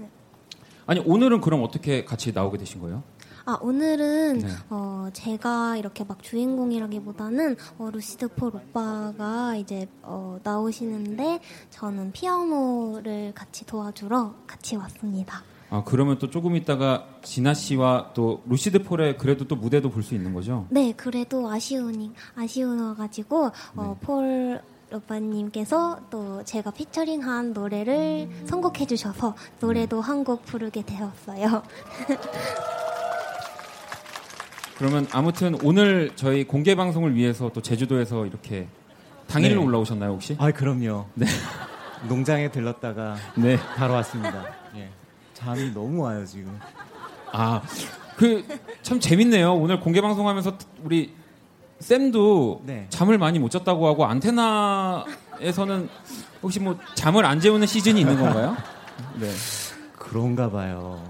아니 오늘은 그럼 어떻게 같이 나오게 되신 거예요? 아, 오늘은 네. 어, 제가 이렇게 막 주인공이라기보다는 어, 루시드 폴 오빠가 이제 어, 나오시는데 저는 피아노를 같이 도와주러 같이 왔습니다. 아 그러면 또 조금 있다가 진아 씨와 또 루시드 폴의 그래도 또 무대도 볼 수 있는 거죠? 네, 그래도 아쉬우니 아쉬워가지고 어, 네. 폴 오빠님께서 또 제가 피처링한 노래를 선곡해 주셔서 노래도 한 곡 부르게 되었어요. 그러면 아무튼 오늘 저희 공개 방송을 위해서 또 제주도에서 이렇게 당일로 네. 올라오셨나요 혹시? 아 그럼요. 네. 농장에 들렀다가 네. 바로 왔습니다. 예. 잠이 너무 와요 지금. 아, 그 참 재밌네요. 오늘 공개 방송하면서 우리 쌤도 네. 잠을 많이 못 잤다고 하고 안테나에서는 혹시 뭐 잠을 안 재우는 시즌이 있는 건가요? 네. 그런가 봐요.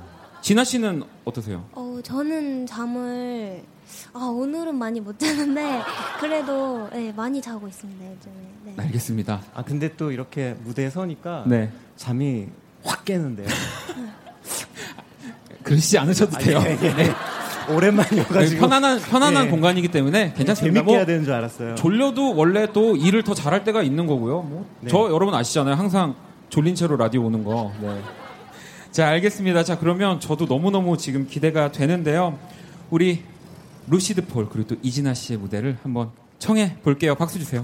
진아 씨는 어떠세요? 어, 저는 잠을 아, 오늘은 많이 못 자는데 그래도 네, 많이 자고 있습니다 요즘에. 네. 알겠습니다. 아 근데 또 이렇게 무대에 서니까 네. 잠이 확 깨는데요. 그러시지 않으셔도 돼요. 아, 예, 예. 오랜만이어가지고 편안한 편안한 예. 공간이기 때문에 괜찮습니다. 재밌게 해야 뭐 되는 줄 알았어요. 졸려도 원래 또 일을 더 잘할 때가 있는 거고요. 뭐 네. 저 여러분 아시잖아요. 항상 졸린 채로 라디오 오는 거. 네. 자, 알겠습니다. 자, 그러면 저도 너무 너무 지금 기대가 되는데요. 우리 루시드 폴 그리고 또 이진아 씨의 무대를 한번 청해 볼게요. 박수 주세요.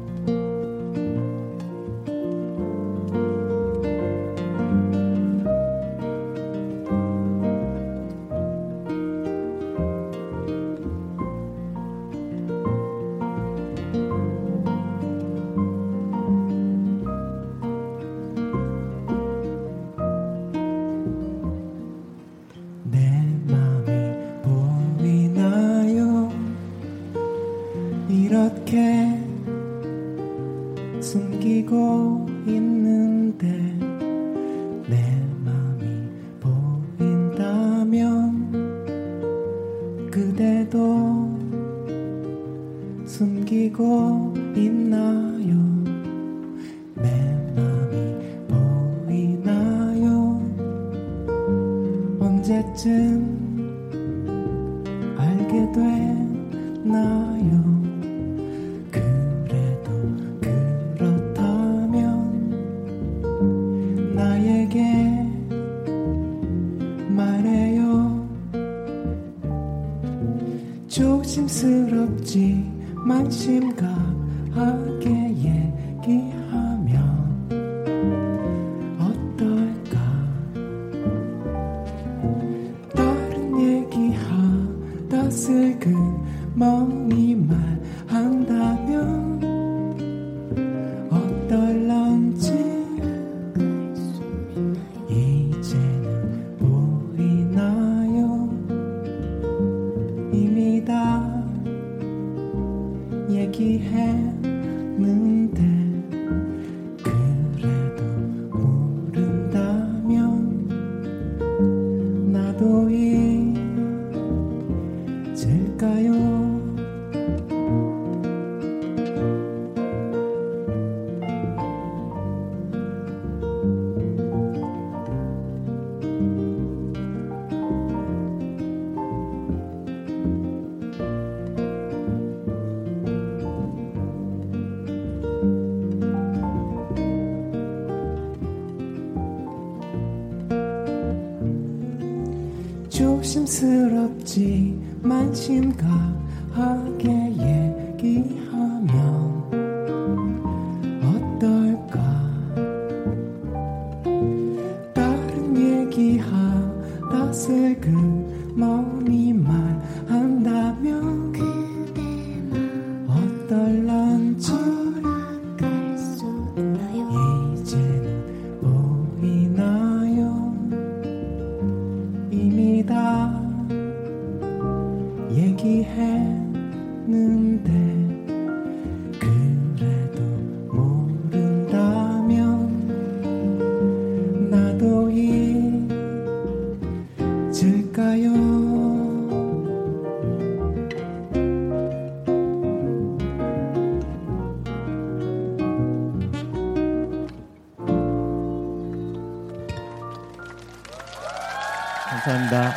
감사합니다.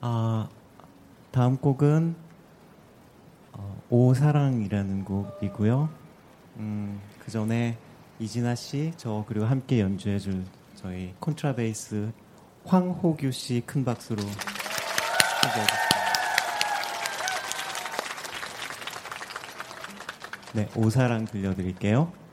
아, 다음 곡은 어, 오사랑이라는 곡이고요. 음, 그 전에 이진아 씨, 저 그리고 함께 연주해 줄 저희 콘트라베이스 황호규 씨 큰 박수로 네, 오사랑 들려드릴게요.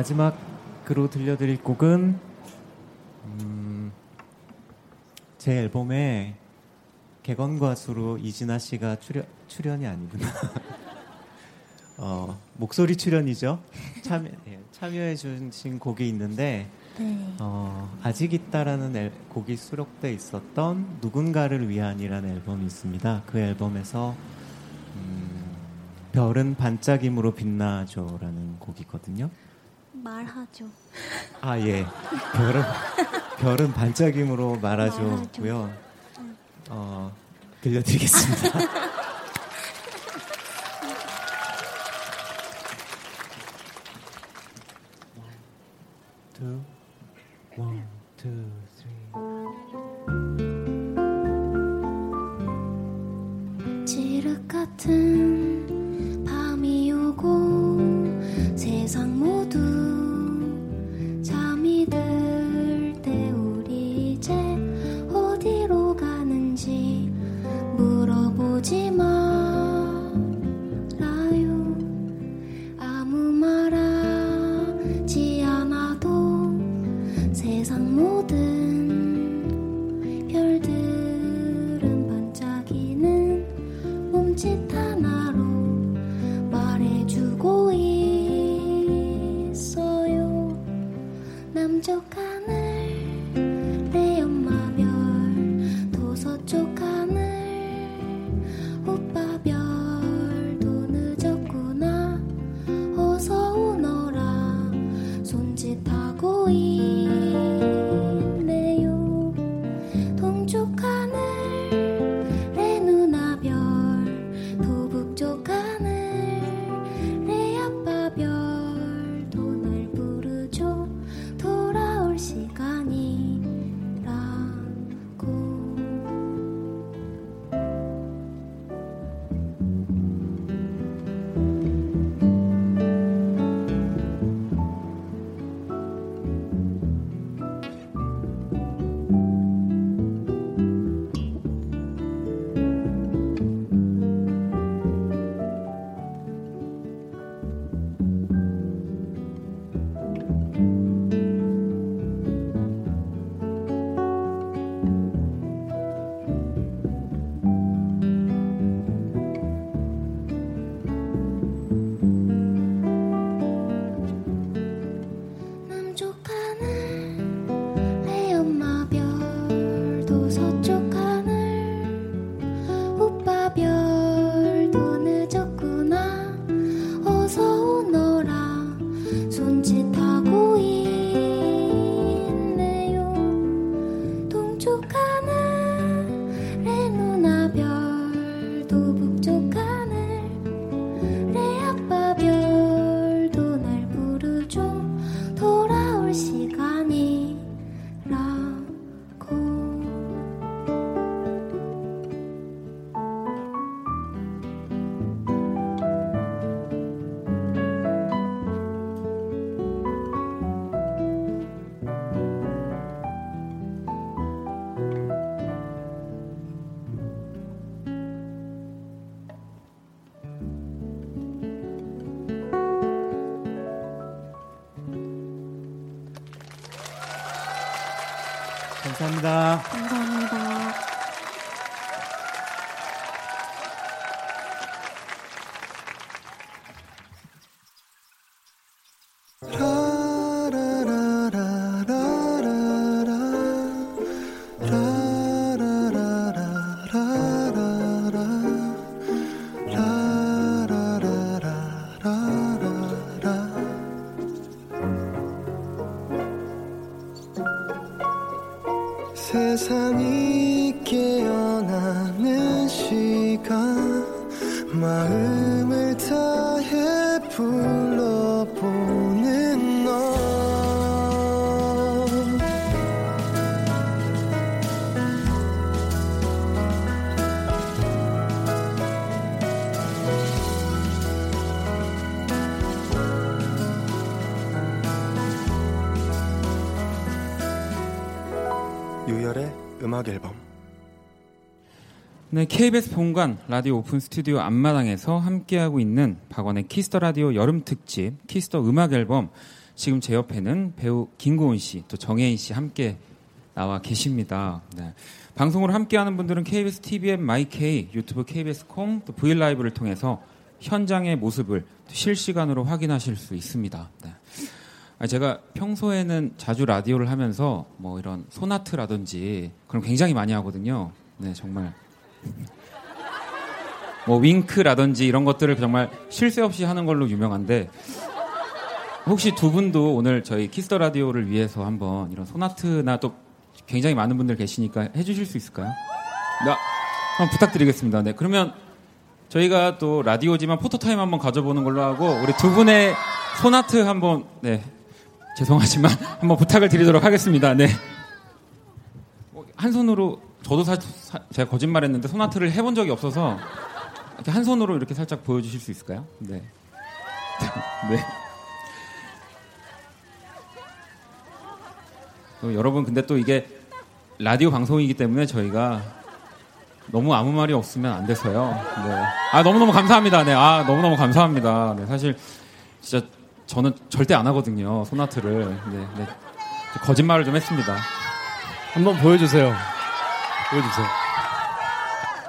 마지막으로 들려드릴 곡은 음, 제 앨범에 개건 가수로 이진아 씨가 출연 출연이 아니구나. 어, 목소리 출연이죠. 참여 예, 참여해 주신 곡이 있는데 네. 어, 아직 있다라는 앨- 곡이 수록돼 있었던 누군가를 위한이라는 앨범이 있습니다. 그 앨범에서 음, 별은 반짝임으로 빛나줘라는 곡이거든요. 말하죠. 아 예, 별은 별은 반짝임으로 말아줘고요. 어, 들려드리겠습니다. 네, KBS 본관 라디오 오픈 스튜디오 앞마당에서 함께하고 있는 박원의 키스 더 라디오 여름 특집 키스 더 음악 앨범 지금 제 옆에는 배우 김고은 씨, 또 정해인 씨 함께 나와 계십니다. 네. 방송을 함께하는 분들은 KBS TVN 마이케이, 유튜브 KBS 콩, 또 V LIVE를 통해서 현장의 모습을 또 실시간으로 확인하실 수 있습니다. 네. 아, 제가 평소에는 자주 라디오를 하면서 뭐 이런 손하트라든지 그런 굉장히 많이 하거든요. 네, 정말 뭐 윙크라든지 이런 것들을 정말 쉴 새 없이 하는 걸로 유명한데 혹시 두 분도 오늘 저희 키스 더 라디오를 위해서 한번 이런 손하트나 또 굉장히 많은 분들 계시니까 해주실 수 있을까요? 네, 한번 부탁드리겠습니다. 네, 그러면 저희가 또 라디오지만 포토타임 한번 가져보는 걸로 하고 우리 두 분의 손하트 한번 네 죄송하지만 한번 부탁을 드리도록 하겠습니다. 네. 뭐한 손으로 저도 사, 사- 제가 거짓말했는데 소나트를 해본 적이 없어서 이렇게 한 손으로 이렇게 살짝 보여주실 수 있을까요? 네. 네. 또 여러분 근데 또 이게 라디오 방송이기 때문에 저희가 너무 아무 말이 없으면 안 돼서요. 네. 아 너무너무 감사합니다. 네. 아 너무너무 감사합니다. 네. 사실 진짜 저는 절대 안 하거든요. 소나트를. 네. 네. 거짓말을 좀 했습니다. 한번 보여주세요. 보여주세요.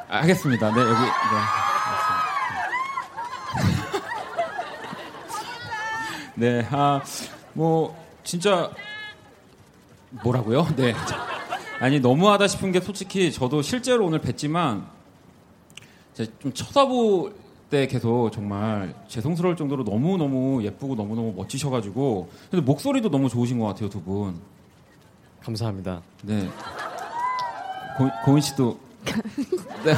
아, 하겠습니다. 네, 여기, 네. 알겠습니다. 네, 아, 뭐, 진짜, 뭐라고요? 네. 아니, 너무하다 싶은 게 솔직히 저도 실제로 오늘 뵀지만, 좀 쳐다볼 때 계속 정말 죄송스러울 정도로 너무너무 예쁘고 너무너무 멋지셔가지고, 근데 목소리도 너무 좋으신 것 같아요, 두 분. 감사합니다. 네. 고, 고은 씨도 네.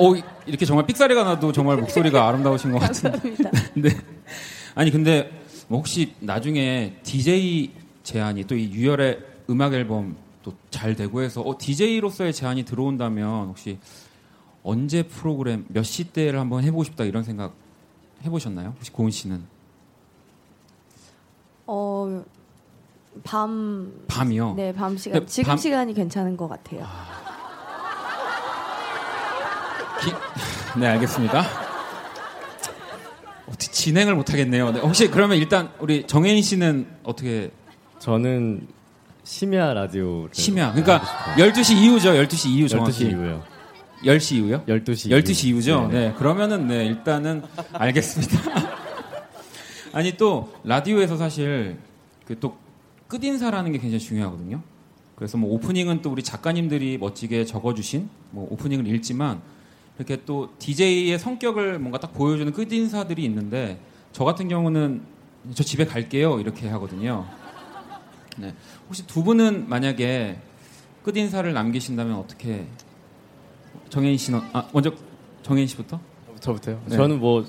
어 이렇게 정말 삑사리가 나도 정말 목소리가 아름다우신 것 같은데. 네. 아니 근데 뭐 혹시 나중에 DJ 제안이 또 이 유열의 음악 앨범 또 잘 되고 해서 어, DJ로서의 제안이 들어온다면 혹시 언제 프로그램 몇 시대를 한번 해보고 싶다 이런 생각 해보셨나요? 혹시 고은 씨는 어, 밤. 밤이요? 네, 밤 시간. 네, 지금 밤- 시간이 괜찮은 것 같아요. 네, 알겠습니다. 어떻게 진행을 못 하겠네요. 네, 혹시 그러면 일단 우리 정혜인 씨는 어떻게 저는 심야 라디오. 심야. 그러니까 12시 이후죠. 12시 이후 정확히. 12시 이후요. 10시 이후요? 12시 12시 이후. 이후죠. 네. 네. 그러면은 네, 일단은 알겠습니다. 아니 또 라디오에서 사실 그또 끝인사라는 게 굉장히 중요하거든요. 그래서 뭐 오프닝은 또 우리 작가님들이 멋지게 적어주신 뭐 오프닝을 읽지만 이렇게 또 DJ의 성격을 뭔가 딱 보여주는 끝인사들이 있는데 저 같은 경우는 저 집에 갈게요 이렇게 하거든요. 네. 혹시 두 분은 만약에 끝인사를 남기신다면 어떻게 정혜인 씨는 아 먼저 정혜인 씨부터 저부터요? 네. 저는 뭐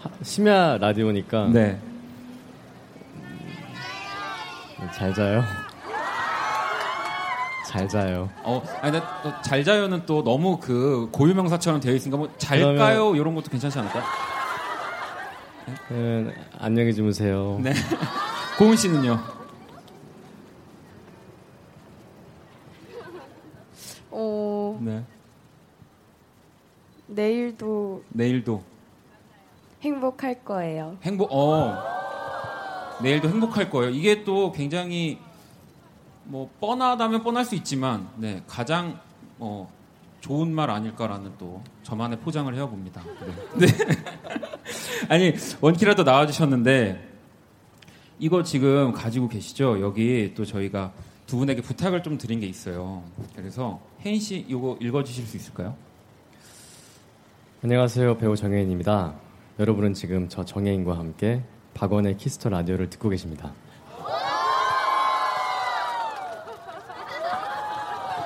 하- 심야 라디오니까 네. 잘 자요. 잘 자요. 어, 아니, 근데 또잘 자요는 또 너무 그 고유명사처럼 되어 있으니까 뭐 그러면- 잘까요? 이런 것도 괜찮지 않을까요? 네, 안녕히 주무세요. 네. 고은 씨는요? 어, 네. 내일도 내일도 행복할 거예요. 행복, 어. 내일도 행복할 거예요. 이게 또 굉장히 뭐 뻔하다면 뻔할 수 있지만 네, 가장 어, 좋은 말 아닐까라는 또 저만의 포장을 해봅니다. 네. 네. 아니 원키라도 나와주셨는데 이거 지금 가지고 계시죠? 여기 또 저희가 두 분에게 부탁을 좀 드린 게 있어요. 그래서 해인 씨 이거 읽어주실 수 있을까요? 안녕하세요. 배우 정해인입니다. 여러분은 지금 저 정해인과 함께 박원의 키스 더 라디오를 듣고 계십니다.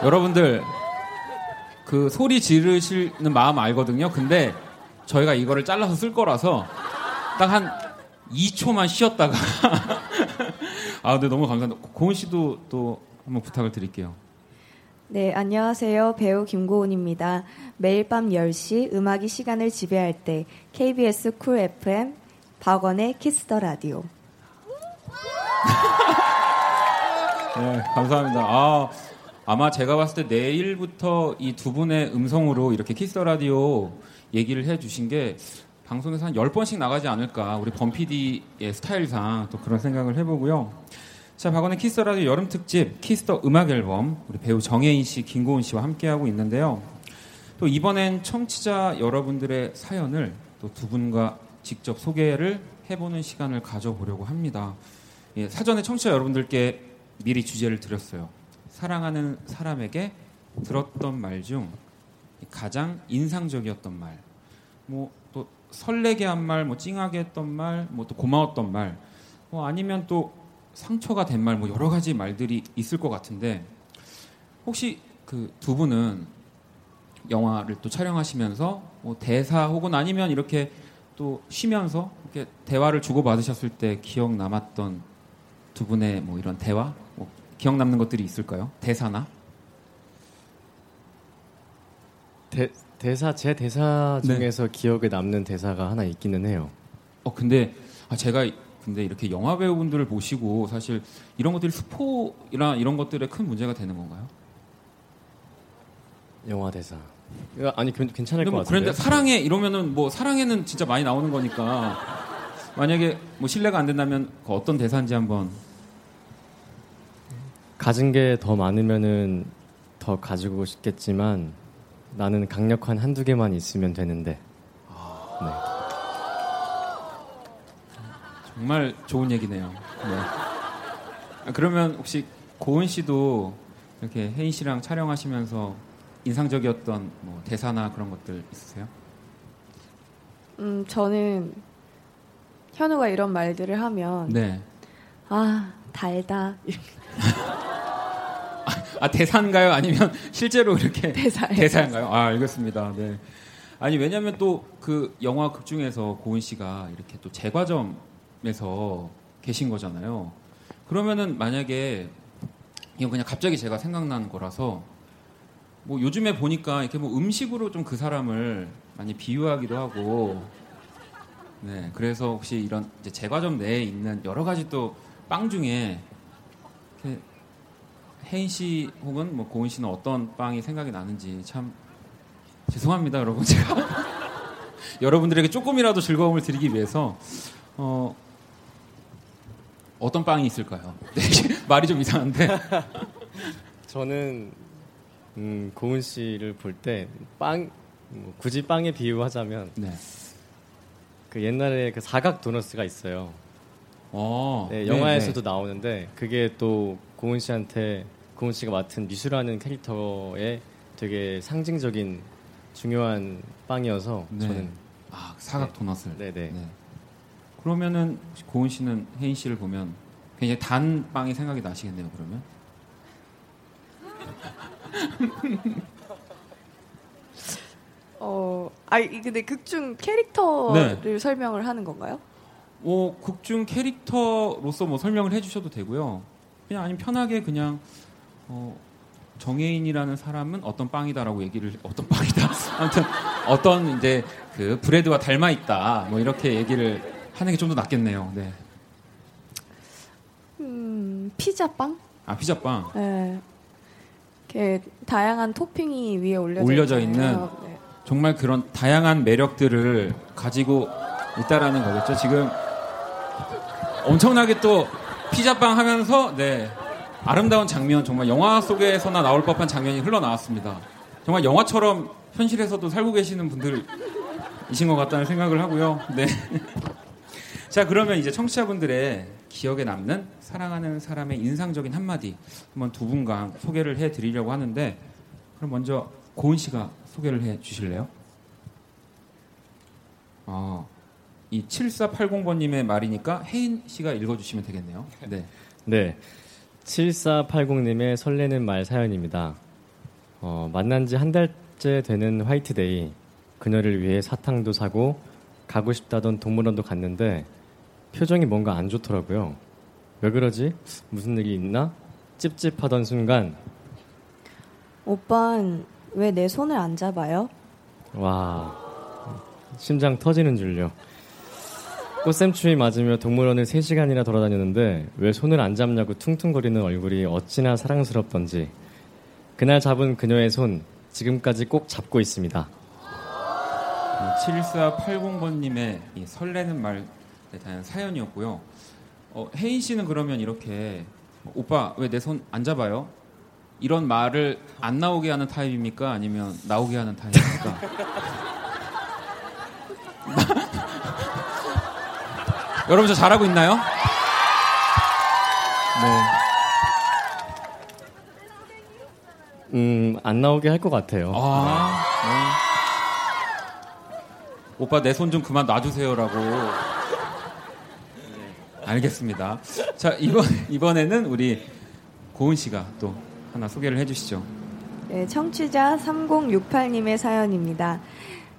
여러분들 그 소리 지르시는 마음 알거든요. 근데 저희가 이거를 잘라서 쓸 거라서 딱 한 2초만 쉬었다가 아, 근데 너무 감사합니다. 고은 씨도 또 한번 부탁을 드릴게요. 네, 안녕하세요. 배우 김고은입니다. 매일 밤 10시 음악이 시간을 지배할 때 KBS 쿨 FM 박원의 키스 더 라디오. 네, 감사합니다. 아, 아마 제가 봤을 때 내일부터 이 두 분의 음성으로 이렇게 키스 더 라디오 얘기를 해 주신 게 방송에서 한 10번씩 나가지 않을까. 우리 범피디의 스타일상 또 그런 생각을 해보고요. 자, 박원의 키스 더 라디오 여름 특집 키스 더 음악 앨범 우리 배우 정해인 씨, 김고은 씨와 함께하고 있는데요. 또 이번엔 청취자 여러분들의 사연을 또 두 분과 직접 소개를 해보는 시간을 가져보려고 합니다. 예, 사전에 청취자 여러분들께 미리 주제를 드렸어요. 사랑하는 사람에게 들었던 말 중 가장 인상적이었던 말, 뭐 또 설레게 한 말, 뭐 찡하게 했던 말, 뭐 또 고마웠던 말, 뭐 아니면 또 상처가 된 말, 뭐 여러 가지 말들이 있을 것 같은데 혹시 그 두 분은 영화를 또 촬영하시면서 뭐 대사 혹은 아니면 이렇게 또 쉬면서 이렇게 대화를 주고 받으셨을 때 기억 남았던 두 분의 뭐 이런 대화, 뭐 기억 남는 것들이 있을까요? 대사나? 대, 대사 제 대사 중에서 기억에 남는 대사가 하나 있기는 해요. 어 근데 아, 제가 근데 이렇게 영화 배우분들을 보시고 사실 이런 것들이 스포나 이런 것들에 큰 문제가 되는 건가요? 영화 대사. 아니 괜- 괜찮을 것 뭐 같은데. 그런데 사랑해 이러면은 뭐 사랑해는 진짜 많이 나오는 거니까 만약에 뭐 신뢰가 안 된다면 그 어떤 대사인지 한번 가진 게 더 많으면은 더 가지고 싶겠지만 나는 강력한 한두 개만 있으면 되는데. 정말 좋은 얘기네요. 네. 아, 그러면 혹시 고은 씨도 이렇게 혜인 씨랑 촬영하시면서 인상적이었던 뭐 대사나 그런 것들 있으세요? 음, 저는 현우가 이런 말들을 하면 네. 아, 달다. 아 대사인가요? 아니면 실제로 이렇게 대사예요. 대사인가요? 아 알겠습니다. 네. 아니 왜냐하면 또그 영화 극 중에서 고은 씨가 이렇게 또 제과점에서 계신 거잖아요. 그러면은 만약에 이건 그냥 갑자기 제가 생각난 거라서 뭐 요즘에 보니까 이렇게 뭐 음식으로 좀 그 사람을 많이 비유하기도 하고 네 그래서 혹시 이런 이제 제과점 내에 있는 여러 가지 또 빵 중에 이렇게 혜인 씨 혹은 뭐 고은 씨는 어떤 빵이 생각이 나는지 참 죄송합니다, 여러분. 제가 여러분들에게 조금이라도 즐거움을 드리기 위해서 어, 어떤 빵이 있을까요? 네, 말이 좀 이상한데. 저는 음, 고은 씨를 볼 때 빵 뭐, 굳이 빵에 비유하자면 네. 그 옛날에 그 사각 도너스가 있어요. 어, 네, 네, 영화에서도 네. 나오는데 그게 또 고은 씨한테 고은 씨가 맡은 미수라는 캐릭터의 되게 상징적인 중요한 빵이어서 네. 저는 아 사각 도넛을. 네네. 네. 그러면은 고은 씨는 혜인 씨를 보면 굉장히 단 빵이 생각이 나시겠네요. 그러면. 어, 아, 이- 근데 극중 캐릭터를 설명을 하는 건가요? 뭐 극중 캐릭터로서 뭐 설명을 해주셔도 되고요. 그냥 아니면 편하게 그냥 어, 정혜인이라는 사람은 어떤 빵이다라고 얘기를 어떤 빵이다. 아무튼 어떤 이제 그 브레드와 닮아 있다. 뭐 이렇게 얘기를 하는 게 좀 더 낫겠네요. 네. 음, 피자빵? 아 피자빵 네. 이렇게 다양한 토핑이 위에 올려져, 올려져. 있는 네. 정말 그런 다양한 매력들을 가지고 있다라는 거겠죠. 지금 엄청나게 또 피자빵 하면서 네 아름다운 장면 정말 영화 속에서나 나올 법한 장면이 흘러나왔습니다. 정말 영화처럼 현실에서도 살고 계시는 분들이신 것 같다는 생각을 하고요. 네. 자 그러면 이제 청취자분들의 기억에 남는 사랑하는 사람의 인상적인 한마디 한번 두 분과 소개를 해 드리려고 하는데 그럼 먼저 고은 씨가 소개를 해 주실래요? 아, 이 7480번님의 말이니까 혜인 씨가 읽어주시면 되겠네요. 네. 네. 7480님의 설레는 말 사연입니다. 어, 만난 지 한 달째 되는 화이트데이. 그녀를 위해 사탕도 사고 가고 싶다던 동물원도 갔는데 표정이 뭔가 안 좋더라고요. 왜 그러지? 무슨 일이 있나? 찝찝하던 순간 오빤 왜 내 손을 안 잡아요? 와 심장 터지는 줄요. 꽃샘추위 맞으며 동물원을 3시간이나 돌아다녔는데 왜 손을 안 잡냐고 퉁퉁거리는 얼굴이 어찌나 사랑스럽던지 그날 잡은 그녀의 손 지금까지 꼭 잡고 있습니다. 7480번님의 이 설레는 말 에 대한 사연이었고요. 어, 혜인 씨는 그러면 이렇게 오빠 왜 내 손 안 잡아요? 이런 말을 안 나오게 하는 타입입니까? 아니면 나오게 하는 타입입니까? 여러분 저 잘하고 있나요? 음, 안 나오게 할 것 같아요. 아, 네. 오빠 내 손 좀 그만 놔주세요라고. 네, 알겠습니다. 자 이번 이번에는 우리 고은 씨가 또 하나 소개를 해주시죠. 네, 청취자 3068님의 사연입니다.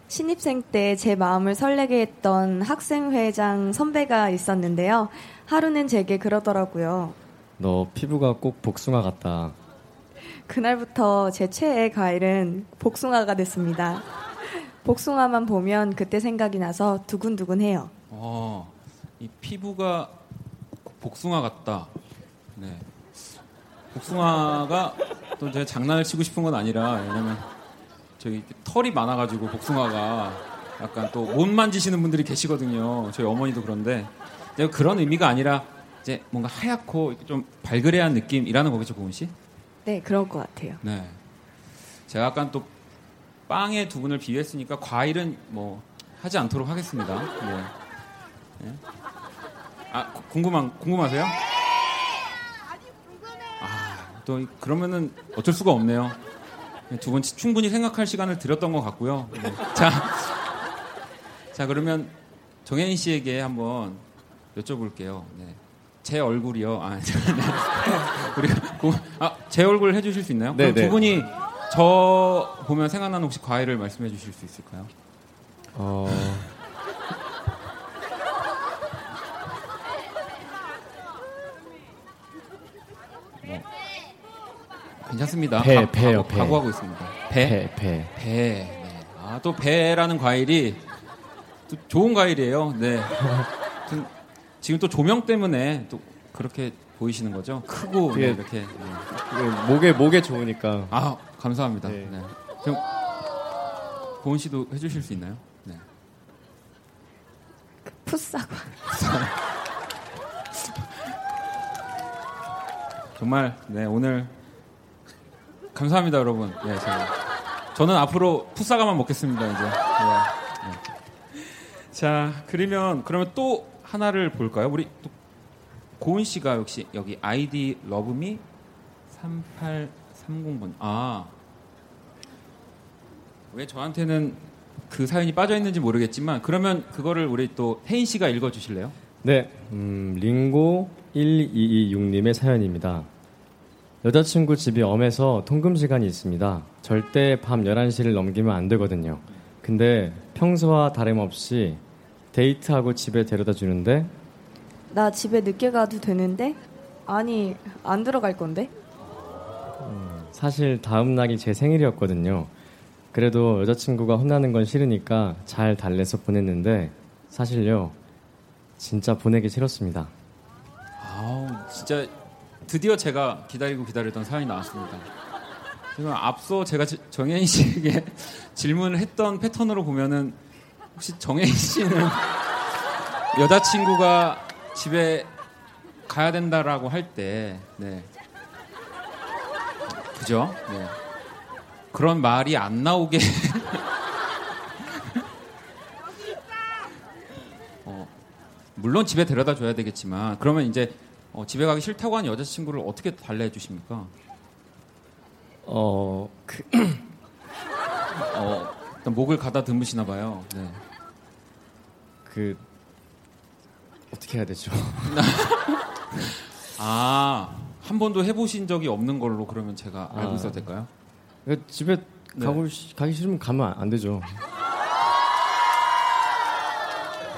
신입생 때 제 마음을 설레게 했던 학생회장 선배가 있었는데요. 하루는 제게 그러더라고요. 너 피부가 꼭 복숭아 같다. 그날부터 제 최애 과일은 복숭아가 됐습니다. 복숭아만 보면 그때 생각이 나서 두근두근해요. 어, 이 피부가 복숭아 같다. 네. 복숭아가 또 제가 장난을 치고 싶은 건 아니라 왜냐면 저기 털이 많아가지고 복숭아가 약간 또 못 만지시는 분들이 계시거든요. 저희 어머니도 그런데 그런 의미가 아니라 이제 뭔가 하얗고 좀 발그레한 느낌이라는 거겠죠, 고은 씨? 네, 그럴 것 같아요. 네. 제가 약간 또 빵에 두 분을 비유했으니까 과일은 뭐 하지 않도록 하겠습니다. 네. 네. 아 구- 궁금한 궁금하세요? 아, 또 그러면은 어쩔 수가 없네요. 두 분 충분히 생각할 시간을 드렸던 것 같고요. 네. 자, 자 그러면 정혜인 씨에게 한번 여쭤볼게요. 네. 제 얼굴이요. 아, 네. 우리 고- 아, 제 얼굴 해주실 수 있나요? 그럼 네, 네. 두 분이 저 보면 생각나는 혹시 과일을 말씀해 주실 수 있을까요? 어, 괜찮습니다. 배, 각- 배요, 각오- 배. 각오하고 있습니다. 배? 배, 배. 배. 네. 아, 또 배라는 과일이 또 좋은 과일이에요. 네. 좀 지금 또 조명 때문에 또 그렇게 보이시는 거죠? 크고 네, 그게- 이렇게. 네. 목에 목에 좋으니까. 아, 감사합니다. 네. 네. 그럼 고은 씨도 해주실 수 있나요? 네. 풋사과. 정말 네 오늘 감사합니다 여러분. 네, 제가. 저는 앞으로 풋사과만 먹겠습니다 이제. 네. 네. 자 그러면 그러면 또 하나를 볼까요? 우리 또 고은 씨가 역시 여기 아이디 러브미 3830번. 아. 왜 저한테는 그 사연이 빠져 있는지 모르겠지만 그러면 그거를 우리 또 혜인 씨가 읽어 주실래요? 네, 음, 링고 1226님의 사연입니다. 여자친구 집이 엄해서 통금 시간이 있습니다. 절대 밤 11시를 넘기면 안 되거든요. 근데 평소와 다름없이 데이트하고 집에 데려다 주는데 나 집에 늦게 가도 되는데? 아니, 안 들어갈 건데? 사실 다음 날이 제 생일이었거든요. 그래도 여자친구가 혼나는 건 싫으니까 잘 달래서 보냈는데 사실요 진짜 보내기 싫었습니다. 아우 진짜 드디어 제가 기다리고 기다리던 사연이 나왔습니다. 지금 앞서 제가 지- 정혜인 씨에게 질문을 했던 패턴으로 보면은 혹시 정혜인 씨는 여자친구가 집에 가야 된다라고 할 때, 네. 그죠? 네. 그런 말이 안 나오게 어, 물론 집에 데려다 줘야 되겠지만 그러면 이제 어, 집에 가기 싫다고 하는 여자친구를 어떻게 달래해 주십니까? 어, 그, 어, 일단 목을 가다 드무시나 봐요. 네. 그 어떻게 해야 되죠? 아, 한 번도 해보신 적이 없는 걸로 그러면 제가 알고 아. 있어도 될까요? 그 집에 네. 가고 시- 가기 싫으면 가면 안- 안 되죠.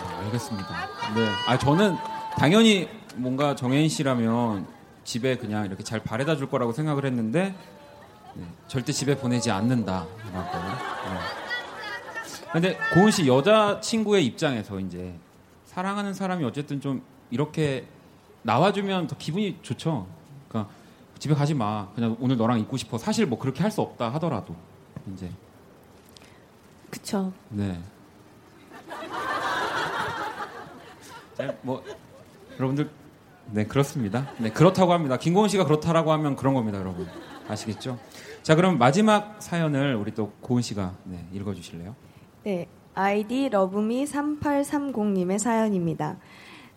네, 알겠습니다. 네. 아, 저는 당연히 뭔가 정혜인 씨라면 집에 그냥 이렇게 잘 바래다 줄 거라고 생각을 했는데 네, 절대 집에 보내지 않는다라고. 네. 근데 고은 씨 여자 친구의 입장에서 이제 사랑하는 사람이 어쨌든 좀 이렇게 나와주면 더 기분이 좋죠. 그러니까 집에 가지 마. 그냥 오늘 너랑 있고 싶어. 사실 뭐 그렇게 할 수 없다 하더라도 이제 그쵸. 네. 자, 뭐 여러분들 네 그렇습니다. 네 그렇다고 합니다. 김고은 씨가 그렇다라고 하면 그런 겁니다, 여러분. 아시겠죠? 자 그럼 마지막 사연을 우리 또 고은 씨가 네, 읽어주실래요? 네, 아이디 러브미 3830님의 사연입니다.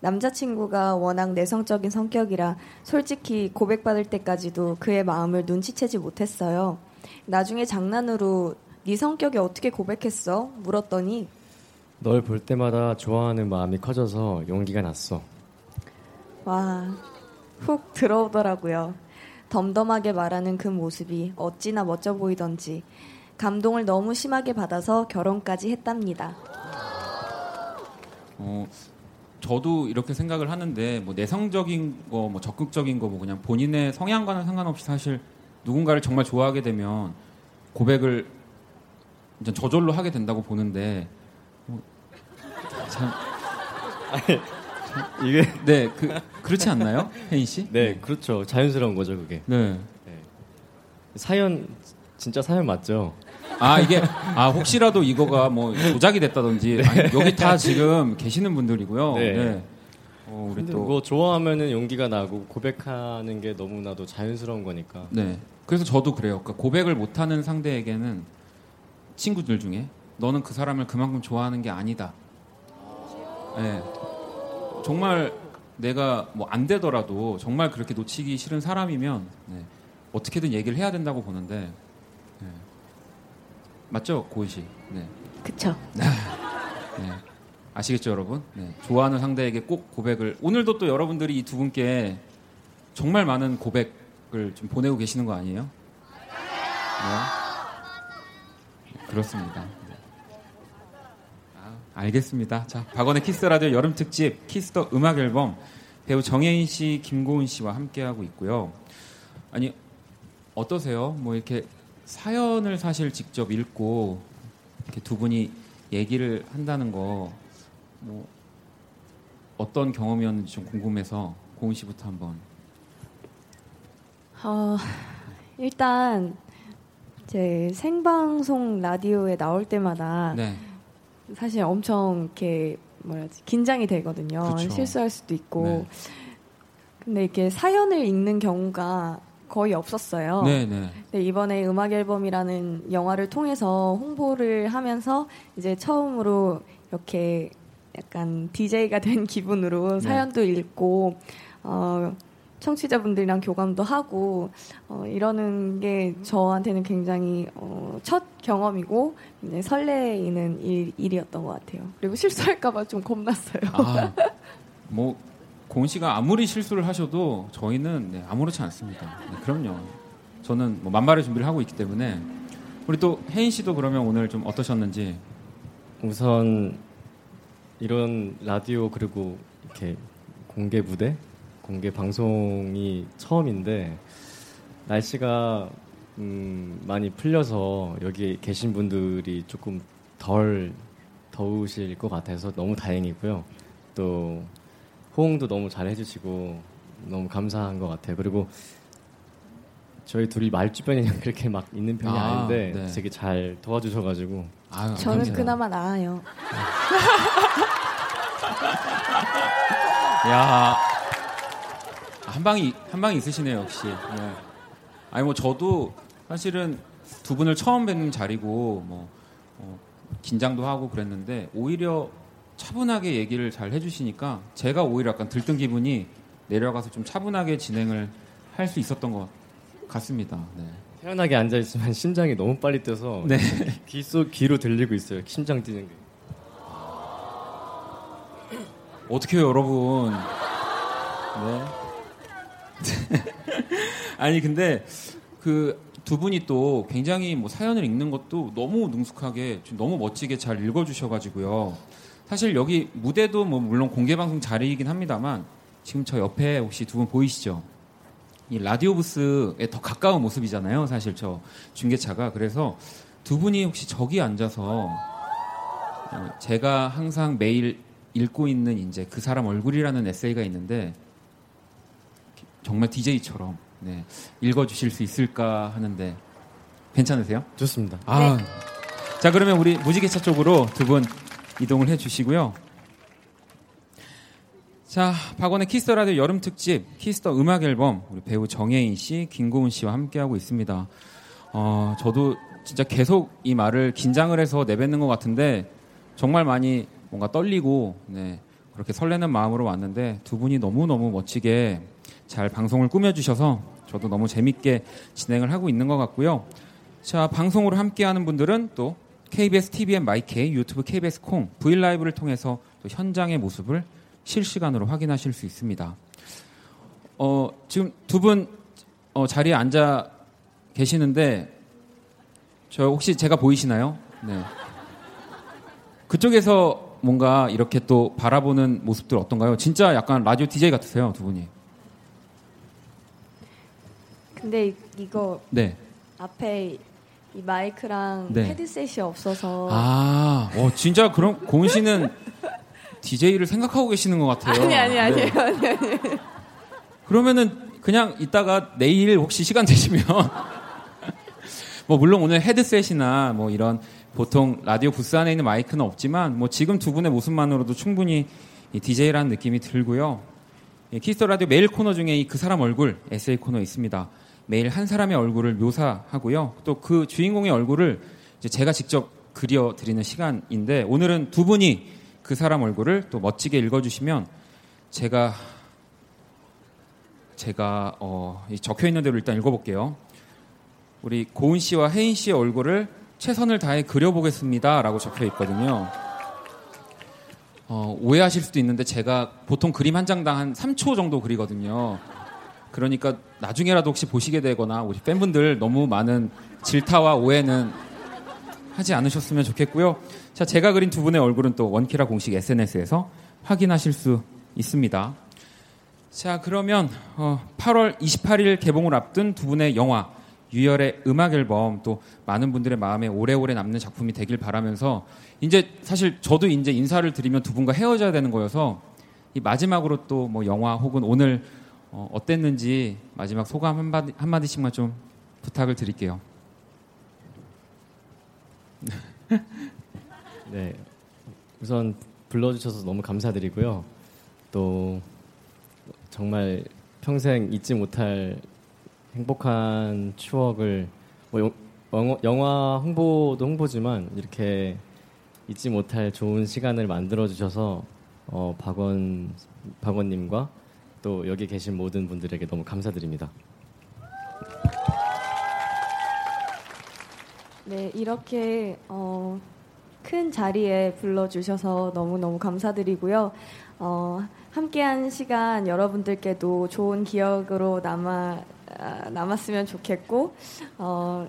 남자친구가 워낙 내성적인 성격이라 솔직히 고백받을 때까지도 그의 마음을 눈치채지 못했어요. 나중에 장난으로 네 성격이 어떻게 고백했어? 물었더니 널 볼 때마다 좋아하는 마음이 커져서 용기가 났어. 와, 훅 들어오더라고요. 덤덤하게 말하는 그 모습이 어찌나 멋져 보이던지 감동을 너무 심하게 받아서 결혼까지 했답니다. 어 저도 이렇게 생각을 하는데 뭐 내성적인 거, 뭐 적극적인 거, 뭐 그냥 본인의 성향과는 상관없이 사실 누군가를 정말 좋아하게 되면 고백을 이제 저절로 하게 된다고 보는데 뭐, 참 이게 네, 그 그렇지 않나요, 혜인 씨? 네, 그렇죠. 자연스러운 거죠, 그게. 네. 사연 진짜 사연 맞죠? 아 이게 아 혹시라도 이거가 뭐 조작이 됐다든지 아니, 여기 다 지금 계시는 분들이고요. 네. 네. 어, 우리 또뭐 좋아하면은 용기가 나고 고백하는 게 너무나도 자연스러운 거니까. 네. 그래서 저도 그래요. 그러니까 고백을 못하는 상대에게는 친구들 중에 너는 그 사람을 그만큼 좋아하는 게 아니다. 네. 정말 내가 뭐 안 되더라도 정말 그렇게 놓치기 싫은 사람이면 네. 어떻게든 얘기를 해야 된다고 보는데 네. 맞죠 고은 씨? 네. 그쵸? 네. 아시겠죠 여러분? 네. 좋아하는 상대에게 꼭 고백을 오늘도 또 여러분들이 이 두 분께 정말 많은 고백을 좀 보내고 계시는 거 아니에요? 네. 그렇습니다. 알겠습니다. 자, 박원의 키스 라디오 여름 특집 키스 더 음악 앨범 배우 정해인 씨, 김고은 씨와 함께 하고 있고요. 아니 어떠세요? 뭐 이렇게 사연을 사실 직접 읽고 이렇게 두 분이 얘기를 한다는 거 뭐 어떤 경험이었는지 좀 궁금해서 고은 씨부터 한번. 어, 일단 제 생방송 라디오에 나올 때마다 네. 사실 엄청 이렇게 뭐라지 긴장이 되거든요. 그쵸. 실수할 수도 있고. 네. 근데 이렇게 사연을 읽는 경우가 거의 없었어요. 네, 네. 근데 이번에 음악 앨범이라는 영화를 통해서 홍보를 하면서 이제 처음으로 이렇게 약간 DJ가 된 기분으로 네. 사연도 읽고 어 청취자분들이랑 교감도 하고 어, 이러는 게 저한테는 굉장히 어, 첫 경험이고 굉장히 설레이는 일, 일이었던 것 같아요. 그리고 실수할까봐 좀 겁났어요. 아, 뭐 고은 씨가 아무리 실수를 하셔도 저희는 네, 아무렇지 않습니다. 네, 그럼요. 저는 뭐 만발의 준비를 하고 있기 때문에 우리 또 혜인 씨도 그러면 오늘 좀 어떠셨는지. 우선 이런 라디오 그리고 이렇게 공개 무대, 공개 방송이 처음인데 날씨가 음, 많이 풀려서 여기 계신 분들이 조금 덜 더우실 것 같아서 너무 다행이고요. 또 호응도 너무 잘 해주시고 너무 감사한 것 같아요. 그리고 저희 둘이 말주변이 그렇게 막 있는 편이 아, 아, 닌데 네. 되게 잘 도와주셔가지고 아유, 저는 감사해요. 그나마 나아요. 야, 한 방이 한 방이 있으시네요 역시. 네. 아니 뭐 저도 사실은 두 분을 처음 뵙는 자리고 뭐 어, 긴장도 하고 그랬는데 오히려 차분하게 얘기를 잘 해주시니까 제가 오히려 약간 들뜬 기분이 내려가서 좀 차분하게 진행을 할 수 있었던 것 같습니다. 네. 태연하게 앉아 있으면 심장이 너무 빨리 뛰어서 네. 귀속 귀로 들리고 있어요. 심장 뛰는 게. 어떻게요, 여러분? 네. 아니 근데 그 두 분이 또 굉장히 뭐 사연을 읽는 것도 너무 능숙하게 좀 너무 멋지게 잘 읽어주셔가지고요. 사실 여기 무대도 뭐 물론 공개 방송 자리이긴 합니다만 지금 저 옆에 혹시 두 분 보이시죠? 이 라디오 부스에 더 가까운 모습이잖아요. 사실 저 중계차가 그래서 두 분이 혹시 저기 앉아서 어, 제가 항상 매일 읽고 있는 이제 그 사람 얼굴이라는 에세이가 있는데 정말 DJ처럼 네, 읽어주실 수 있을까 하는데 괜찮으세요? 좋습니다. 아, 자 그러면 우리 무지개차 쪽으로 두 분 이동을 해주시고요. 자, 박원의 키스 더 라디오 여름 특집 키스 더 음악 앨범 우리 배우 정해인 씨, 김고은 씨와 함께하고 있습니다. 어, 저도 진짜 계속 이 말을 긴장을 해서 내뱉는 것 같은데 정말 많이 뭔가 떨리고 네, 그렇게 설레는 마음으로 왔는데 두 분이 너무 너무 멋지게 잘 방송을 꾸며주셔서 저도 너무 재밌게 진행을 하고 있는 것 같고요. 자, 방송으로 함께하는 분들은 또 KBS TVN 마이케이, 유튜브 KBS 콩, 브이라이브를 통해서 또 현장의 모습을 실시간으로 확인하실 수 있습니다. 어, 지금 두분 어, 자리에 앉아 계시는데 저 혹시 제가 보이시나요? 네. 그쪽에서 뭔가 이렇게 또 바라보는 모습들 어떤가요? 진짜 약간 라디오 DJ 같으세요, 두 분이. 근데 이- 이거 네. 앞에 이 마이크랑 네. 헤드셋이 없어서 아, 어, 진짜 그럼 고은 씨는 DJ를 생각하고 계시는 것 같아요. 아니 아니 아니에요 네. 아니 아니 그러면은 그냥 이따가 내일 혹시 시간 되시면 뭐 물론 오늘 헤드셋이나 뭐 이런 보통 라디오 부스 안에 있는 마이크는 없지만 뭐 지금 두 분의 모습만으로도 충분히 DJ라는 느낌이 들고요. 예, 키스 더 라디오 매일 코너 중에 이 그 사람 얼굴 에세이 코너 있습니다. 매일 한 사람의 얼굴을 묘사하고요. 또 그 주인공의 얼굴을 제가 직접 그려 드리는 시간인데 오늘은 두 분이 그 사람 얼굴을 또 멋지게 읽어주시면 제가 제가 어, 이 적혀 있는 대로 일단 읽어볼게요. 우리 고은 씨와 해인 씨의 얼굴을 최선을 다해 그려보겠습니다라고 적혀 있거든요. 어, 오해하실 수도 있는데 제가 보통 그림 한 장당 한 3초 정도 그리거든요. 그러니까 나중에라도 혹시 보시게 되거나 우리 팬분들 너무 많은 질타와 오해는 하지 않으셨으면 좋겠고요. 자, 제가 그린 두 분의 얼굴은 또 원키라 공식 SNS에서 확인하실 수 있습니다. 자, 그러면 어, 8월 28일 개봉을 앞둔 두 분의 영화 유열의 음악 앨범 또 많은 분들의 마음에 오래오래 남는 작품이 되길 바라면서 이제 사실 저도 이제 인사를 드리면 두 분과 헤어져야 되는 거여서 이 마지막으로 또 뭐 영화 혹은 오늘 어, 어땠는지 마지막 소감 한마디, 한마디씩만 좀 부탁을 드릴게요. 네. 우선 불러주셔서 너무 감사드리고요. 또 정말 평생 잊지 못할 행복한 추억을 뭐 영화 홍보도 홍보지만 이렇게 잊지 못할 좋은 시간을 만들어 주셔서 어, 박원 박원님과 또 여기 계신 모든 분들에게 너무 감사드립니다. 네, 이렇게 어, 큰 자리에 불러주셔서 너무너무 감사드리고요. 어, 함께한 시간 여러분들께도 좋은 기억으로 남아, 아, 남았으면 좋겠고, 어,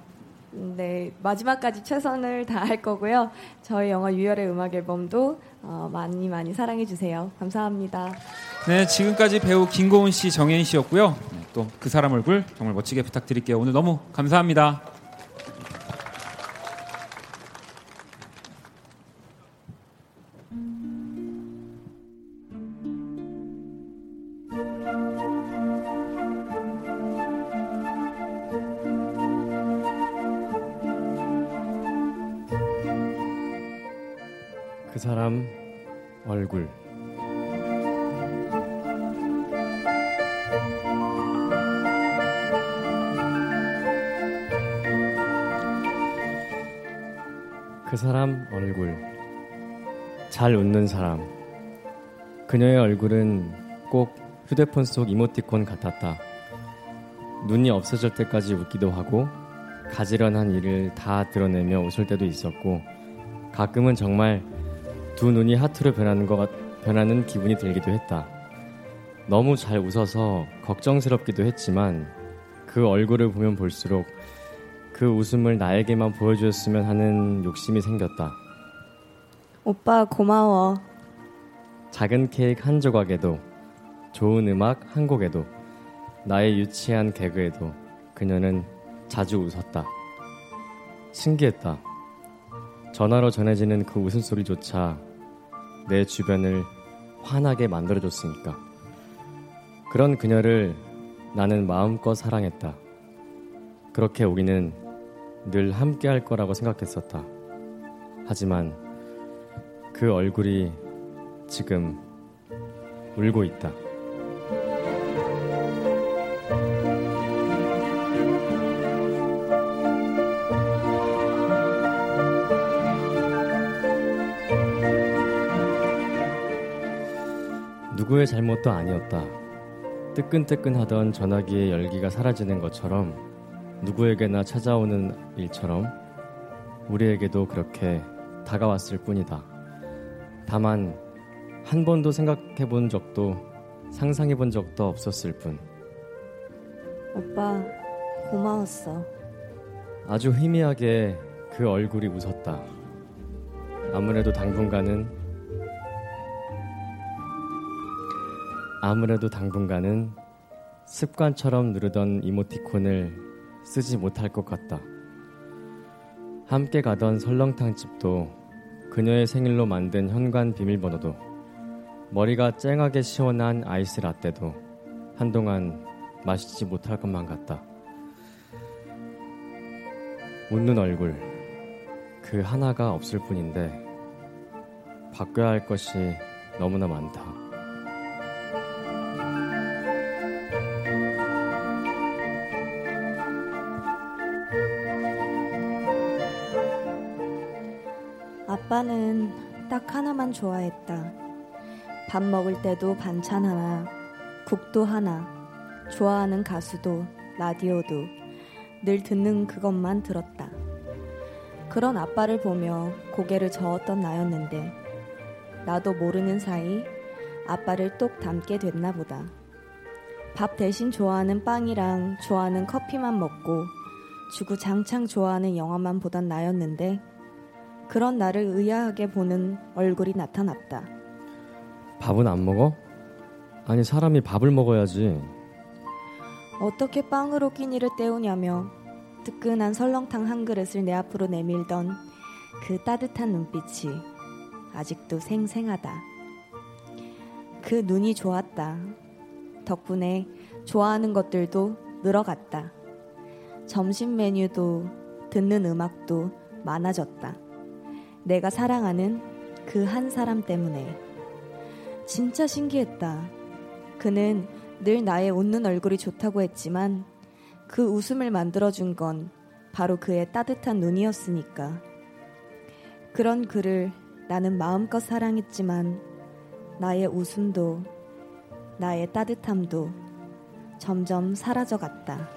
네, 마지막까지 최선을 다할 거고요. 저희 영화 유열의 음악 앨범도 어, 많이 많이 사랑해주세요. 감사합니다. 네, 지금까지 배우 김고은 씨, 정혜인 씨였고요. 또 그 사람 얼굴 정말 멋지게 부탁드릴게요. 오늘 너무 감사합니다. 잘 웃는 사람. 그녀의 얼굴은 꼭 휴대폰 속 이모티콘 같았다. 눈이 없어질 때까지 웃기도 하고 가지런한 일을 다 드러내며 웃을 때도 있었고 가끔은 정말 두 눈이 하트로 변하는 것 같- 변하는 기분이 들기도 했다. 너무 잘 웃어서 걱정스럽기도 했지만 그 얼굴을 보면 볼수록 그 웃음을 나에게만 보여주었으면 하는 욕심이 생겼다. 오빠 고마워. 작은 케이크 한 조각에도 좋은 음악 한 곡에도 나의 유치한 개그에도 그녀는 자주 웃었다. 신기했다. 전화로 전해지는 그 웃음소리조차 내 주변을 환하게 만들어줬으니까. 그런 그녀를 나는 마음껏 사랑했다. 그렇게 우리는 늘 함께 할 거라고 생각했었다. 하지만 그 얼굴이 지금 울고 있다. 누구의 잘못도 아니었다. 뜨끈뜨끈하던 전화기의 열기가 사라지는 것처럼 누구에게나 찾아오는 일처럼 우리에게도 그렇게 다가왔을 뿐이다. 다만 한 번도 생각해 본 적도 상상해 본 적도 없었을 뿐. 오빠 고마웠어. 아주 희미하게 그 얼굴이 웃었다. 아무래도 당분간은 아무래도 당분간은 습관처럼 누르던 이모티콘을 쓰지 못할 것 같다. 함께 가던 설렁탕 집도 그녀의 생일로 만든 현관 비밀번호도 머리가 쨍하게 시원한 아이스 라떼도 한동안 마시지 못할 것만 같다. 웃는 얼굴 그 하나가 없을 뿐인데 바꿔야 할 것이 너무나 많다. 아빠는 딱 하나만 좋아했다. 밥 먹을 때도 반찬 하나, 국도 하나, 좋아하는 가수도, 라디오도 늘 듣는 그것만 들었다. 그런 아빠를 보며 고개를 저었던 나였는데, 나도 모르는 사이 아빠를 똑 닮게 됐나 보다. 밥 대신 좋아하는 빵이랑 좋아하는 커피만 먹고 주구장창 좋아하는 영화만 보던 나였는데, 그런 나를 의아하게 보는 얼굴이 나타났다. 밥은 안 먹어? 아니 사람이 밥을 먹어야지. 어떻게 빵으로 끼니를 때우냐며 뜨끈한 설렁탕 한 그릇을 내 앞으로 내밀던 그 따뜻한 눈빛이 아직도 생생하다. 그 눈이 좋았다. 덕분에 좋아하는 것들도 늘어갔다. 점심 메뉴도 듣는 음악도 많아졌다. 내가 사랑하는 그 한 사람 때문에. 진짜 신기했다. 그는 늘 나의 웃는 얼굴이 좋다고 했지만 그 웃음을 만들어준 건 바로 그의 따뜻한 눈이었으니까. 그런 그를 나는 마음껏 사랑했지만 나의 웃음도 나의 따뜻함도 점점 사라져 갔다.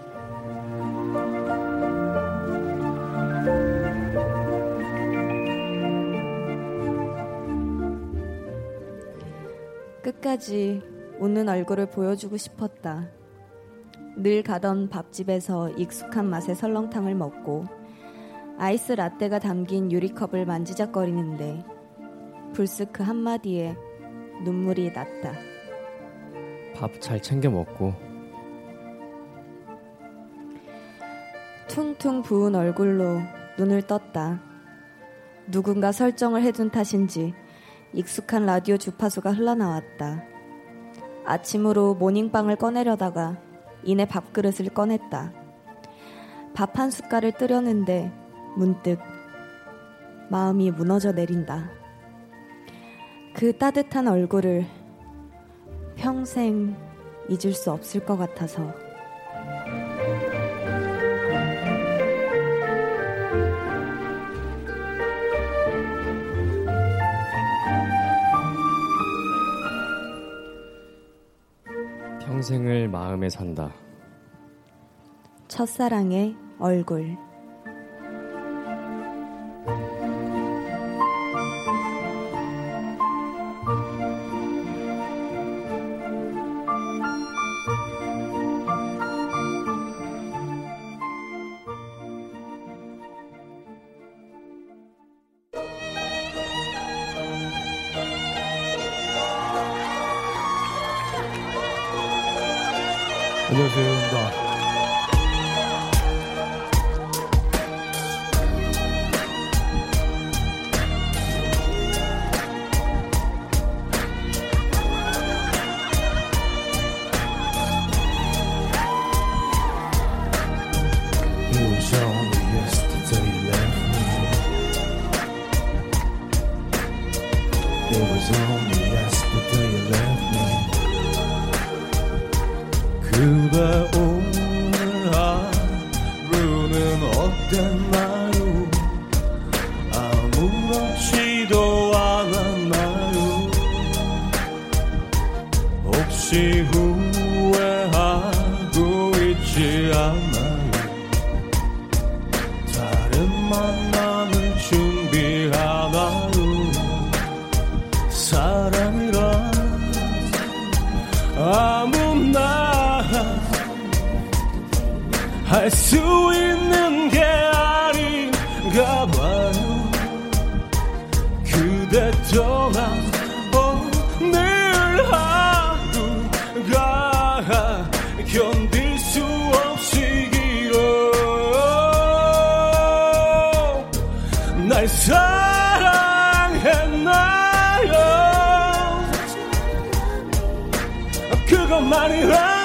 끝까지 웃는 얼굴을 보여주고 싶었다. 늘 가던 밥집에서 익숙한 맛의 설렁탕을 먹고 아이스 라떼가 담긴 유리컵을 만지작거리는데 불쑥 그 한마디에 눈물이 났다. 밥 잘 챙겨 먹고 퉁퉁 부은 얼굴로 눈을 떴다. 누군가 설정을 해둔 탓인지 익숙한 라디오 주파수가 흘러나왔다. 아침으로 모닝빵을 꺼내려다가 이내 밥그릇을 꺼냈다. 밥 한 숟갈을 뜨려는데 문득 마음이 무너져 내린다. 그 따뜻한 얼굴을 평생 잊을 수 없을 것 같아서. 인생을 마음에 산다. 첫사랑의 얼굴 나요. 그것만이라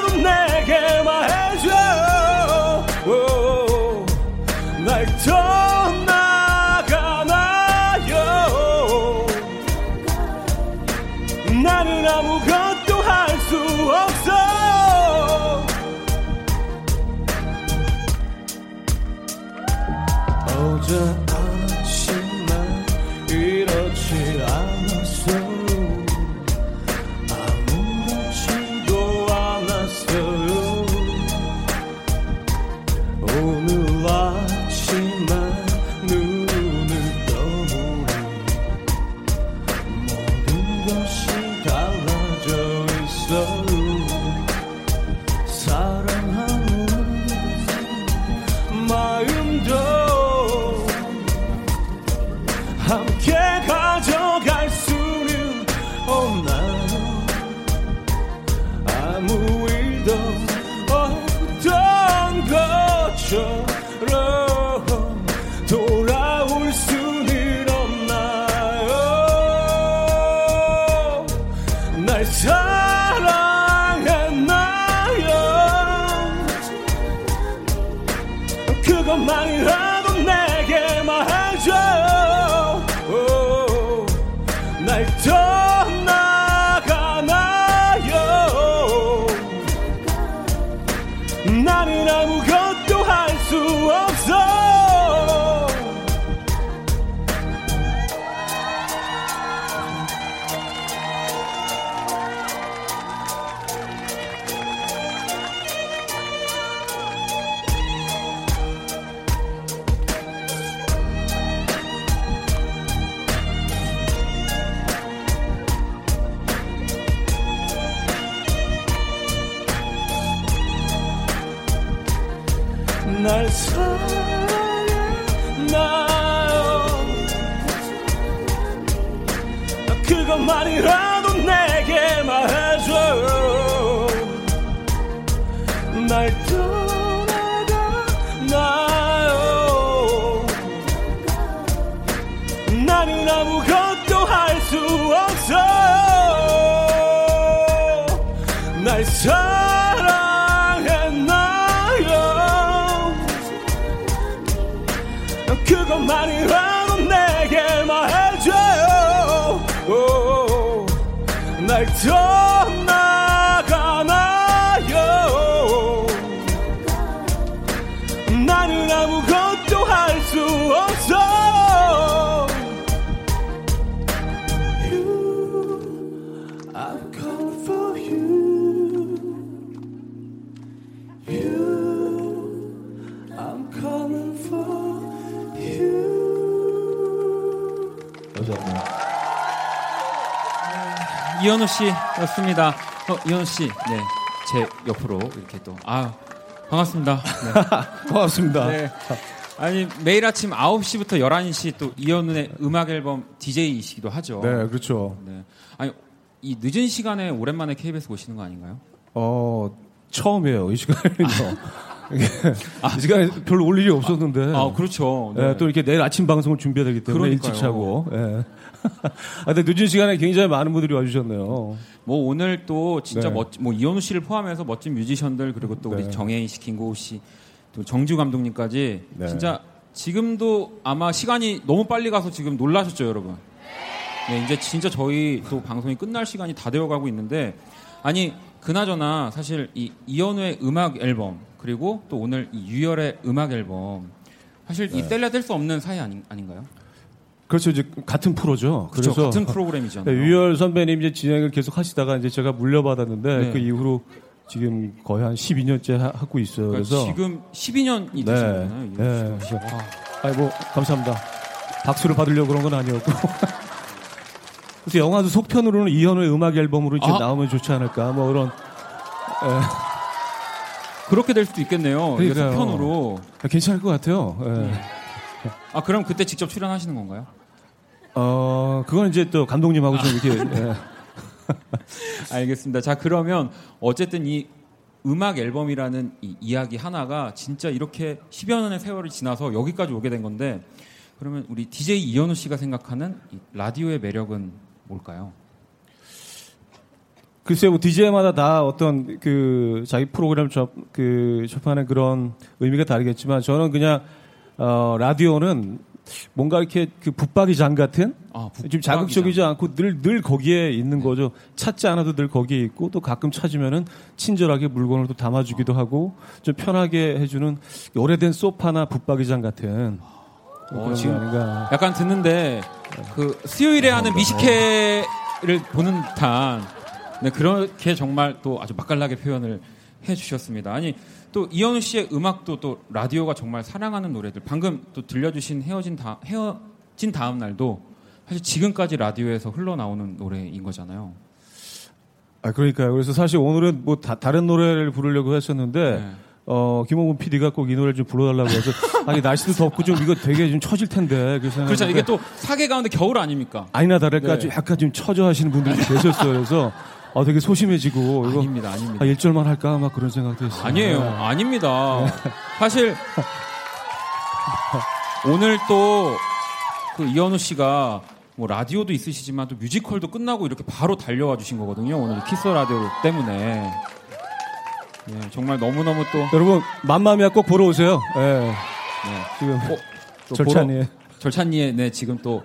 씨였습니다. 어, 이현우 씨, 네, 제 옆으로 이렇게 또, 아, 반갑습니다. 네. 반갑습니다. 네. 아니, 매일 아침 9시부터 11시 또 이현우의 음악 앨범 DJ이시기도 하죠. 네, 그렇죠. 네. 아니, 이 늦은 시간에 오랜만에 KBS 오시는 거 아닌가요? 어, 처음이에요, 이 시간에는 요. 이 시간에 별로 올 일이 없었는데. 아, 그렇죠. 네. 예, 또 이렇게 내일 아침 방송을 준비해야 되기 때문에 그러니까요. 일찍 자고. 예. 아, 근데 늦은 시간에 굉장히 많은 분들이 와주셨네요. 뭐 오늘 또 진짜 네. 멋진 뭐 이현우 씨를 포함해서 멋진 뮤지션들 그리고 또 네. 우리 정혜인 씨, 김고우 씨, 또 정주 감독님까지 네. 진짜 지금도 아마 시간이 너무 빨리 가서 지금 놀라셨죠, 여러분. 네, 이제 진짜 저희 또 방송이 끝날 시간이 다 되어가고 있는데 아니 그나저나 사실 이 이현우의 음악 앨범 그리고 또 오늘 이 유열의 음악 앨범 사실 이 네. 뗄래야 뗄 수 없는 사이 아닌, 아닌가요? 그렇죠. 이제 같은 프로죠. 그렇죠. 그래서 같은 프로그램이잖아요. 네, 유열 선배님 이제 진행을 계속 하시다가 이제 제가 물려받았는데 네. 그 이후로 지금 거의 한 12년째 하, 고 있어요. 그러니까 그래서 지금 12년이 되신 거잖아요. 이현우 네. 씨가. 그래서 와. 아이 뭐 감사합니다. 박수를 받으려고 그런 건 아니었고. 그래서 영화도 속편으로는 이현우의 음악 앨범으로 이제 아. 나오면 좋지 않을까 뭐 그런 그렇게 될 수도 있겠네요. 그러니까요. 속편으로. 괜찮을 것 같아요. 예. 아 그럼 그때 직접 출연하시는 건가요? 어 그건 이제 또 감독님하고 좀 이렇게 예. 알겠습니다. 자 그러면 어쨌든 이 음악 앨범이라는 이 이야기 하나가 진짜 이렇게 10여 년의 세월이 지나서 여기까지 오게 된 건데 그러면 우리 DJ 이현우 씨가 생각하는 이 라디오의 매력은 뭘까요? 글쎄요, 뭐 DJ마다 다 어떤 그 자기 프로그램 접, 그 접하는 그런 의미가 다르겠지만 저는 그냥 어, 라디오는 뭔가 이렇게 그 붙박이장 같은? 아, 좀 자극적이지 않고 늘, 늘 거기에 있는 거죠. 찾지 않아도 늘 거기에 있고 또 가끔 찾으면은 친절하게 물건을 또 담아주기도 하고 좀 편하게 해주는 오래된 소파나 붙박이장 같은 어, 지금 아닌가. 약간 듣는데 그 수요일에 하는 미식회를 보는 듯한 네, 그렇게 정말 또 아주 맛깔나게 표현을 해주셨습니다. 아니 또 이현우 씨의 음악도 또 라디오가 정말 사랑하는 노래들 방금 또 들려주신 헤어진 다 헤어진 다음 날도 사실 지금까지 라디오에서 흘러나오는 노래인 거잖아요. 아 그러니까요. 그래서 사실 오늘은 뭐 다, 른 노래를 부르려고 했었는데 네. 어 김홍근 PD가 꼭 이 노래를 좀 불러달라고 해서 아니 날씨도 덥고 좀 이거 되게 좀 처질 텐데 그래서 그렇죠. 이게 또 사계 가운데 겨울 아닙니까? 아니나 다를까 네. 좀 약간 좀 처져 하시는 분들이 계셨어요. 그래서 아 되게 소심해지고 이거 아닙니다, 아닙니다. 아, 1절만 할까 막 그런 생각도 했어요. 아니에요. 네. 아닙니다. 사실 오늘 또 그 이현우 씨가 뭐 라디오도 있으시지만 또 뮤지컬도 끝나고 이렇게 바로 달려와 주신 거거든요. 오늘 키스 라디오 때문에. 예, 정말 너무너무 또 여러분 맘마미아 꼭 보러 오세요. 예. 네. 지금 어. 보러- 절찬리에 네 지금 또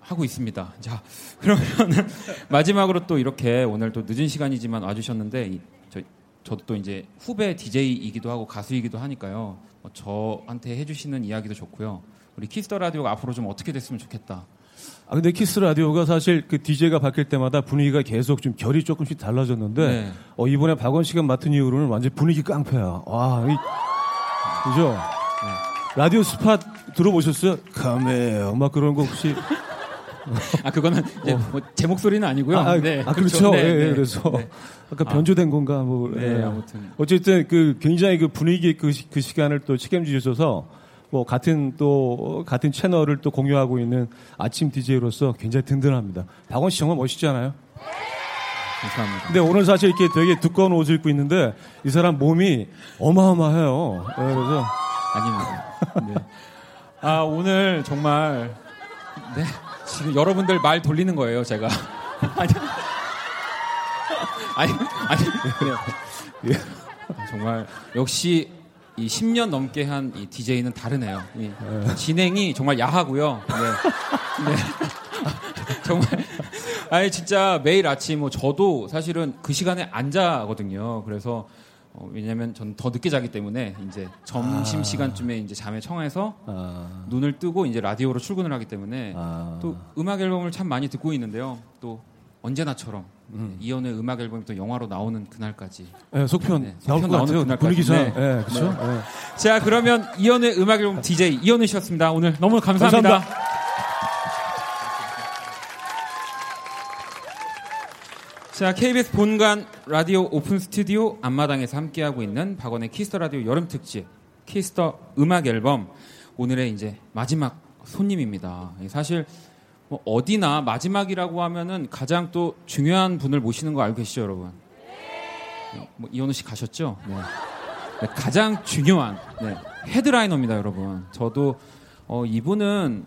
하고 있습니다. 자 그러면 마지막으로 또 이렇게 오늘 또 늦은 시간이지만 와주셨는데 이, 저, 저도 또 이제 후배 DJ이기도 하고 가수이기도 하니까요. 어, 저한테 해주시는 이야기도 좋고요. 우리 키스 더 라디오가 앞으로 좀 어떻게 됐으면 좋겠다. 아 근데 키스 라디오가 사실 그 DJ가 바뀔 때마다 분위기가 계속 좀 결이 조금씩 달라졌는데 네. 어 이번에 박원 씨가 맡은 이후로는 완전 분위기 깡패야. 와, 이, 그죠? 네. 라디오 스팟 들어보셨어요? 카메오 막 그런 거 혹시? 아 그거는 이제 뭐제 목소리는 아니고요. 아, 아, 네, 아, 그렇죠. 네, 예, 예, 네. 그래서 네. 아까 아. 변조된 건가 뭐. 네, 예. 아무튼. 어쨌든 그 굉장히 그 분위기 그, 시- 그 시간을 또 책임지셔서 뭐 같은 또 같은 채널을 또 공유하고 있는 아침 DJ로서 굉장히 든든합니다. 박원 씨 정말 멋있잖아요. 감사합니다. 근데 오늘 사실 이렇게 되게 두꺼운 옷을 입고 있는데 이 사람 몸이 어마어마해요. 예, 그래서 아닙니다. 네. 아 오늘 정말 네 지금 여러분들 말 돌리는 거예요 제가 아니 아니 아니 그냥 예. 아, 정말 역시 이 10년 넘게 한 이 DJ는 다르네요. 이 예. 진행이 정말 야하고요. 네. 네. 정말 아니 진짜 매일 아침 뭐 저도 사실은 그 시간에 안 자거든요. 그래서 어, 왜냐면 전 더 늦게 자기 때문에 이제 점심 아. 시간쯤에 이제 잠에 청해서 아, 눈을 뜨고 이제 라디오로 출근을 하기 때문에 아. 또 음악 앨범을 참 많이 듣고 있는데요. 또 언제나처럼 이연의 음악 앨범이 또 영화로 나오는 그날까지. 예, 속편 네, 나올 속편 것 나오는 같아요. 분위기상. 네. 예, 그렇죠. 네. 예. 자 그러면 이연의 음악 앨범 DJ 이연우 씨였습니다. 오늘 너무 감사합니다. 감사합니다. 자, KBS 본관 라디오 오픈 스튜디오 앞마당에서 함께하고 있는 박원의 키스 더 라디오 여름 특집 키스 더 음악 앨범 오늘의 이제 마지막 손님입니다. 사실 뭐 어디나 마지막이라고 하면은 가장 또 중요한 분을 모시는 거 알고 계시죠, 여러분? 뭐 이현우 씨 가셨죠? 네. 네, 가장 중요한 네, 헤드라이너입니다, 여러분. 저도 어, 이분은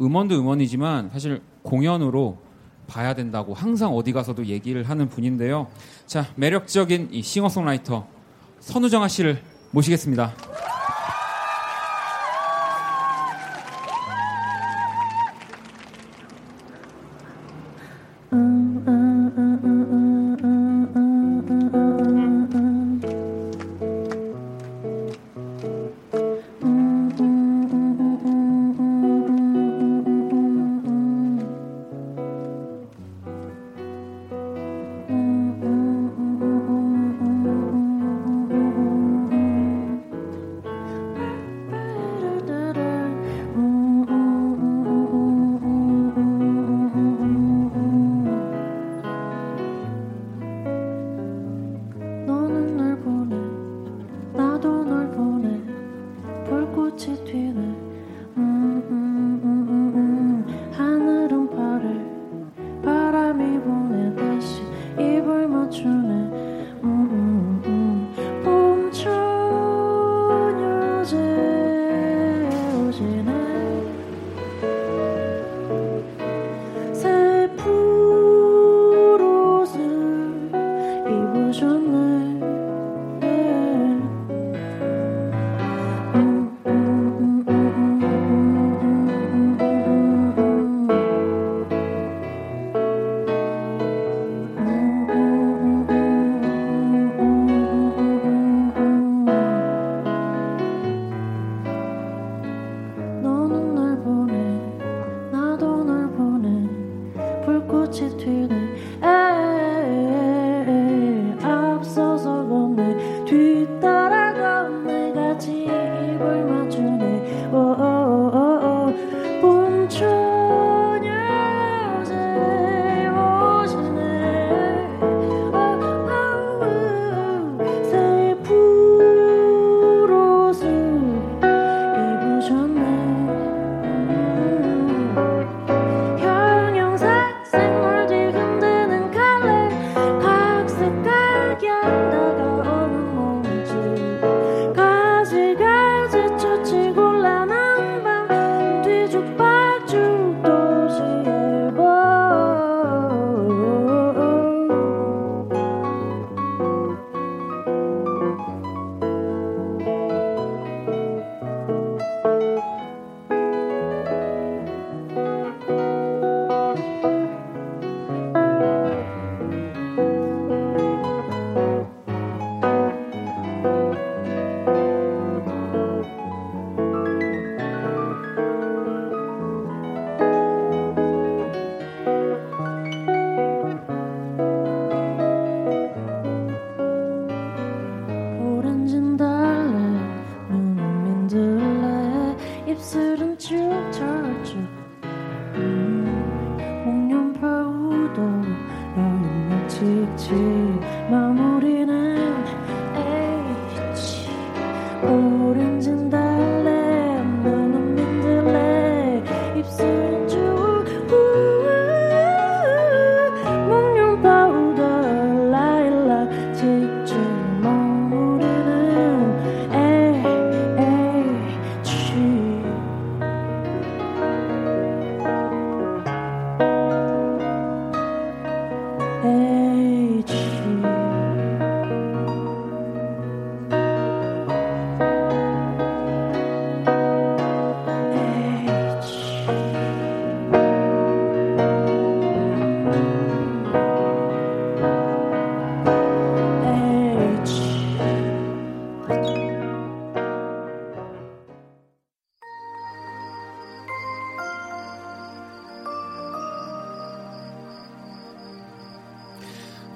음원도 음원이지만 사실 공연으로 봐야 된다고 항상 어디 가서도 얘기를 하는 분인데요. 자, 매력적인 이 싱어송라이터 선우정아 씨를 모시겠습니다.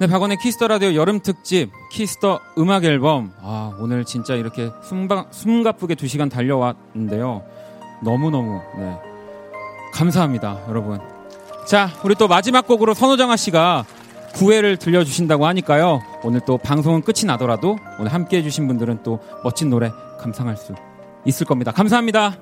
네, 박원의 키스 더 라디오 여름 특집 키스 더 음악 앨범. 아, 오늘 진짜 이렇게 숨바, 숨가쁘게 두 시간 달려왔는데요. 너무너무, 네. 감사합니다, 여러분. 자, 우리 또 마지막 곡으로 선우정아 씨가 구애를 들려주신다고 하니까요. 오늘 또 방송은 끝이 나더라도 오늘 함께 해주신 분들은 또 멋진 노래 감상할 수 있을 겁니다. 감사합니다.